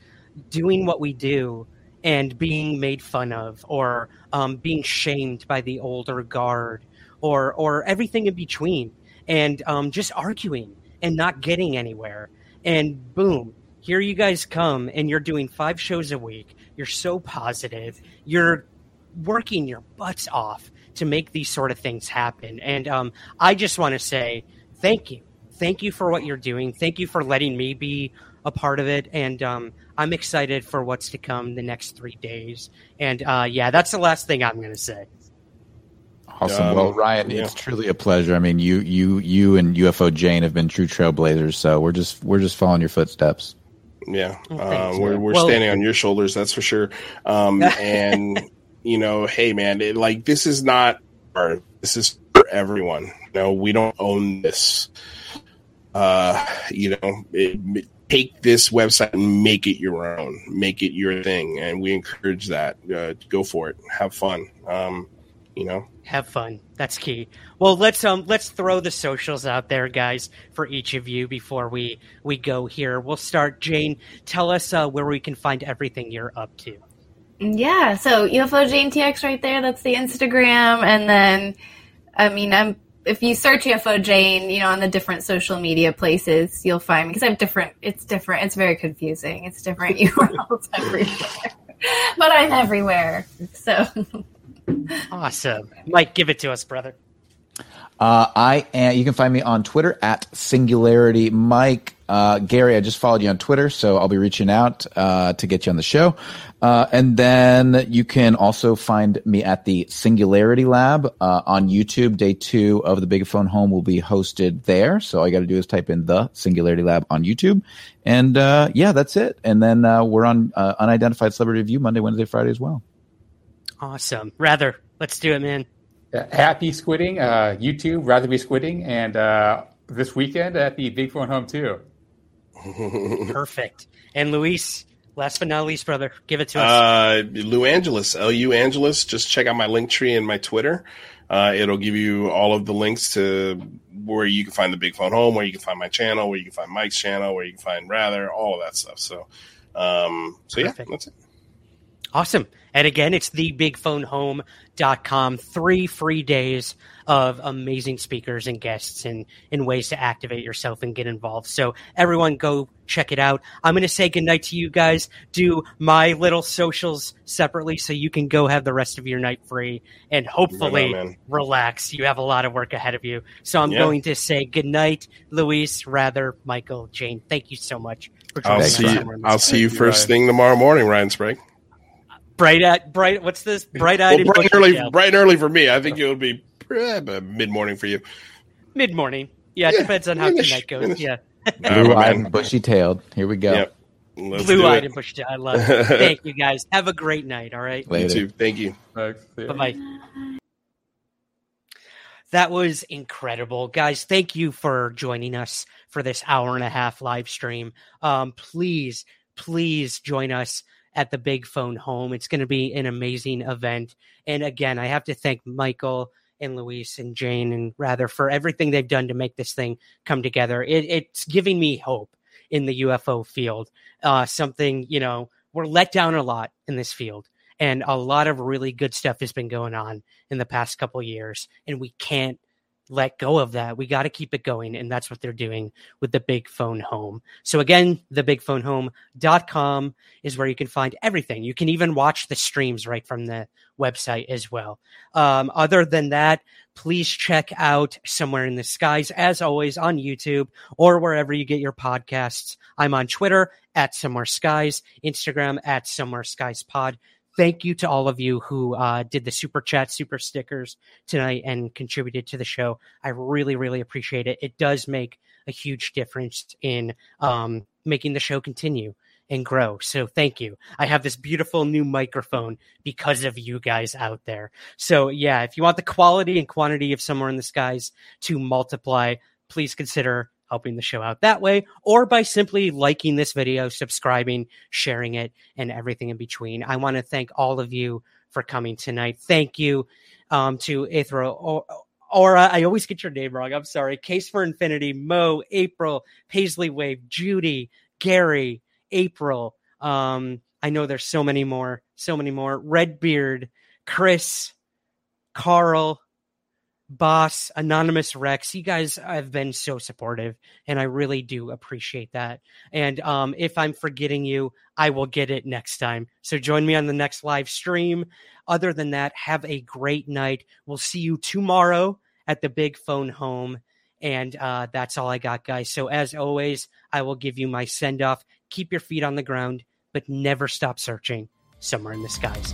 doing what we do and being made fun of or um, being shamed by the older guard or or everything in between and um, just arguing and not getting anywhere. And boom here you guys come and you're doing five shows a week. You're so positive you're working your butts off to make these sort of things happen. And um, I just want to say thank you. Thank you for what you're doing. Thank you for letting me be a part of it. And um, I'm excited for what's to come the next three days. And uh, yeah, that's the last thing I'm going to say. Awesome. Um, well, Ryan, yeah. it's truly a pleasure. I mean, you you you and UFO Jane have been true trailblazers, so we're just we're just following your footsteps. Yeah, thanks, um, we're we're Well- standing on your shoulders, that's for sure. Um, and you know, hey man, it, like this is not this is for everyone. You know, we don't own this. Uh, you know, it, take this website and make it your own, make it your thing, and we encourage that. Uh, go for it, have fun. Um, you know, have fun that's key well let's um let's throw the socials out there guys for each of you before we we go here we'll start jane tell us uh, where we can find everything you're up to Yeah, so UFO Jane TX right there. That's the Instagram, and then, I mean, I'm if you search UFO Jane, you know, on the different social media places, you'll find me because I have different. It's different. It's very confusing. It's different URLs everywhere, but I'm everywhere. So awesome mike give it to us brother Uh, I am. You can find me on Twitter at Singularity Mike. Uh, Gary, I just followed you on Twitter, so I'll be reaching out uh, to get you on the show. Uh, and then you can also find me at the Singularity Lab uh, on YouTube. Day two of the Big Phone Home will be hosted there. So all you got to do is type in the Singularity Lab on YouTube, and uh, yeah, that's it. And then we're on Unidentified Celebrity Review Monday, Wednesday, Friday as well. Awesome rather let's do it man Uh, happy squidding, uh, YouTube, rather be squidding, and uh, this weekend at the Big Phone Home too. perfect and luis last but not least brother give it to us Uh, Lou Angeles, L U Angeles. Just check out my link tree and my Twitter. Uh, it'll give you all of the links to where you can find the Big Phone Home, where you can find my channel, where you can find Mike's channel, where you can find Rather, all of that stuff. So, um, so yeah, that's it. Awesome. And again, it's thebigphonehome.com. Three free days of amazing speakers and guests and, and ways to activate yourself and get involved. So everyone go check it out. I'm going to say goodnight to you guys. Do my little socials separately so you can go have the rest of your night free and hopefully Right on, relax. You have a lot of work ahead of you. So I'm Yeah. going to say goodnight, Luis, Rather, Michael, Jane. Thank you so much for I'll see you. somewhere in this I'll see you you, first Ryan. thing tomorrow morning, Ryan Sprague. Bright at bright what's this bright eyed Well, bright and early, bright and early for me. I think it'll be mid morning for you. mid morning yeah it Yeah, depends on how the night goes finish. yeah Blue my eyed and bushy tailed. Here we go. Yep. Blue eyed and bushy tailed. i love it thank you guys have a great night all right You Later. too. Thank you. Thanks. See ya. bye bye that was incredible guys thank you for joining us for this hour and a half live stream um please please join us at the big phone home. It's going to be an amazing event. And again i have to thank michael and luis and jane and rather for everything they've done to make this thing come together. It, it's giving me hope in the ufo field uh something you know we're let down a lot in this field and a lot of really good stuff has been going on in the past couple years and we can't let go of that. We got to keep it going. And that's what they're doing with the Big Phone Home. So, again, the bigphonehome.com is where you can find everything. You can even watch the streams right from the website as well. Um, other than that, please check out Somewhere in the Skies, as always, on YouTube or wherever you get your podcasts. I'm on Twitter at Somewhere Skies, Instagram at Somewhere Skies Pod thank you to all of you who uh, did the super chat, super stickers tonight and contributed to the show. I really, really appreciate it. It does make a huge difference in um, making the show continue and grow. So thank you. I have this beautiful new microphone because of you guys out there. So yeah, if you want the quality and quantity of Somewhere in the Skies to multiply, please consider helping the show out that way, or by simply liking this video, subscribing, sharing it, and everything in between. I want to thank all of you for coming tonight. Thank you um, to Ithro. Aura, I always get your name wrong. I'm sorry. Case for Infinity, Mo, April, Paisley Wave, Judy, Gary, April. Um, I know there's so many more, so many more. Redbeard, Chris, Carl, boss anonymous rex you guys have been so supportive and i really do appreciate that. And um, if i'm forgetting you i will get it next time. So join me on the next live stream. Other than that have a great night. We'll see you tomorrow at the big phone home. And uh, that's all i got guys. So as always i will give you my send off keep your feet on the ground but never stop searching somewhere in the skies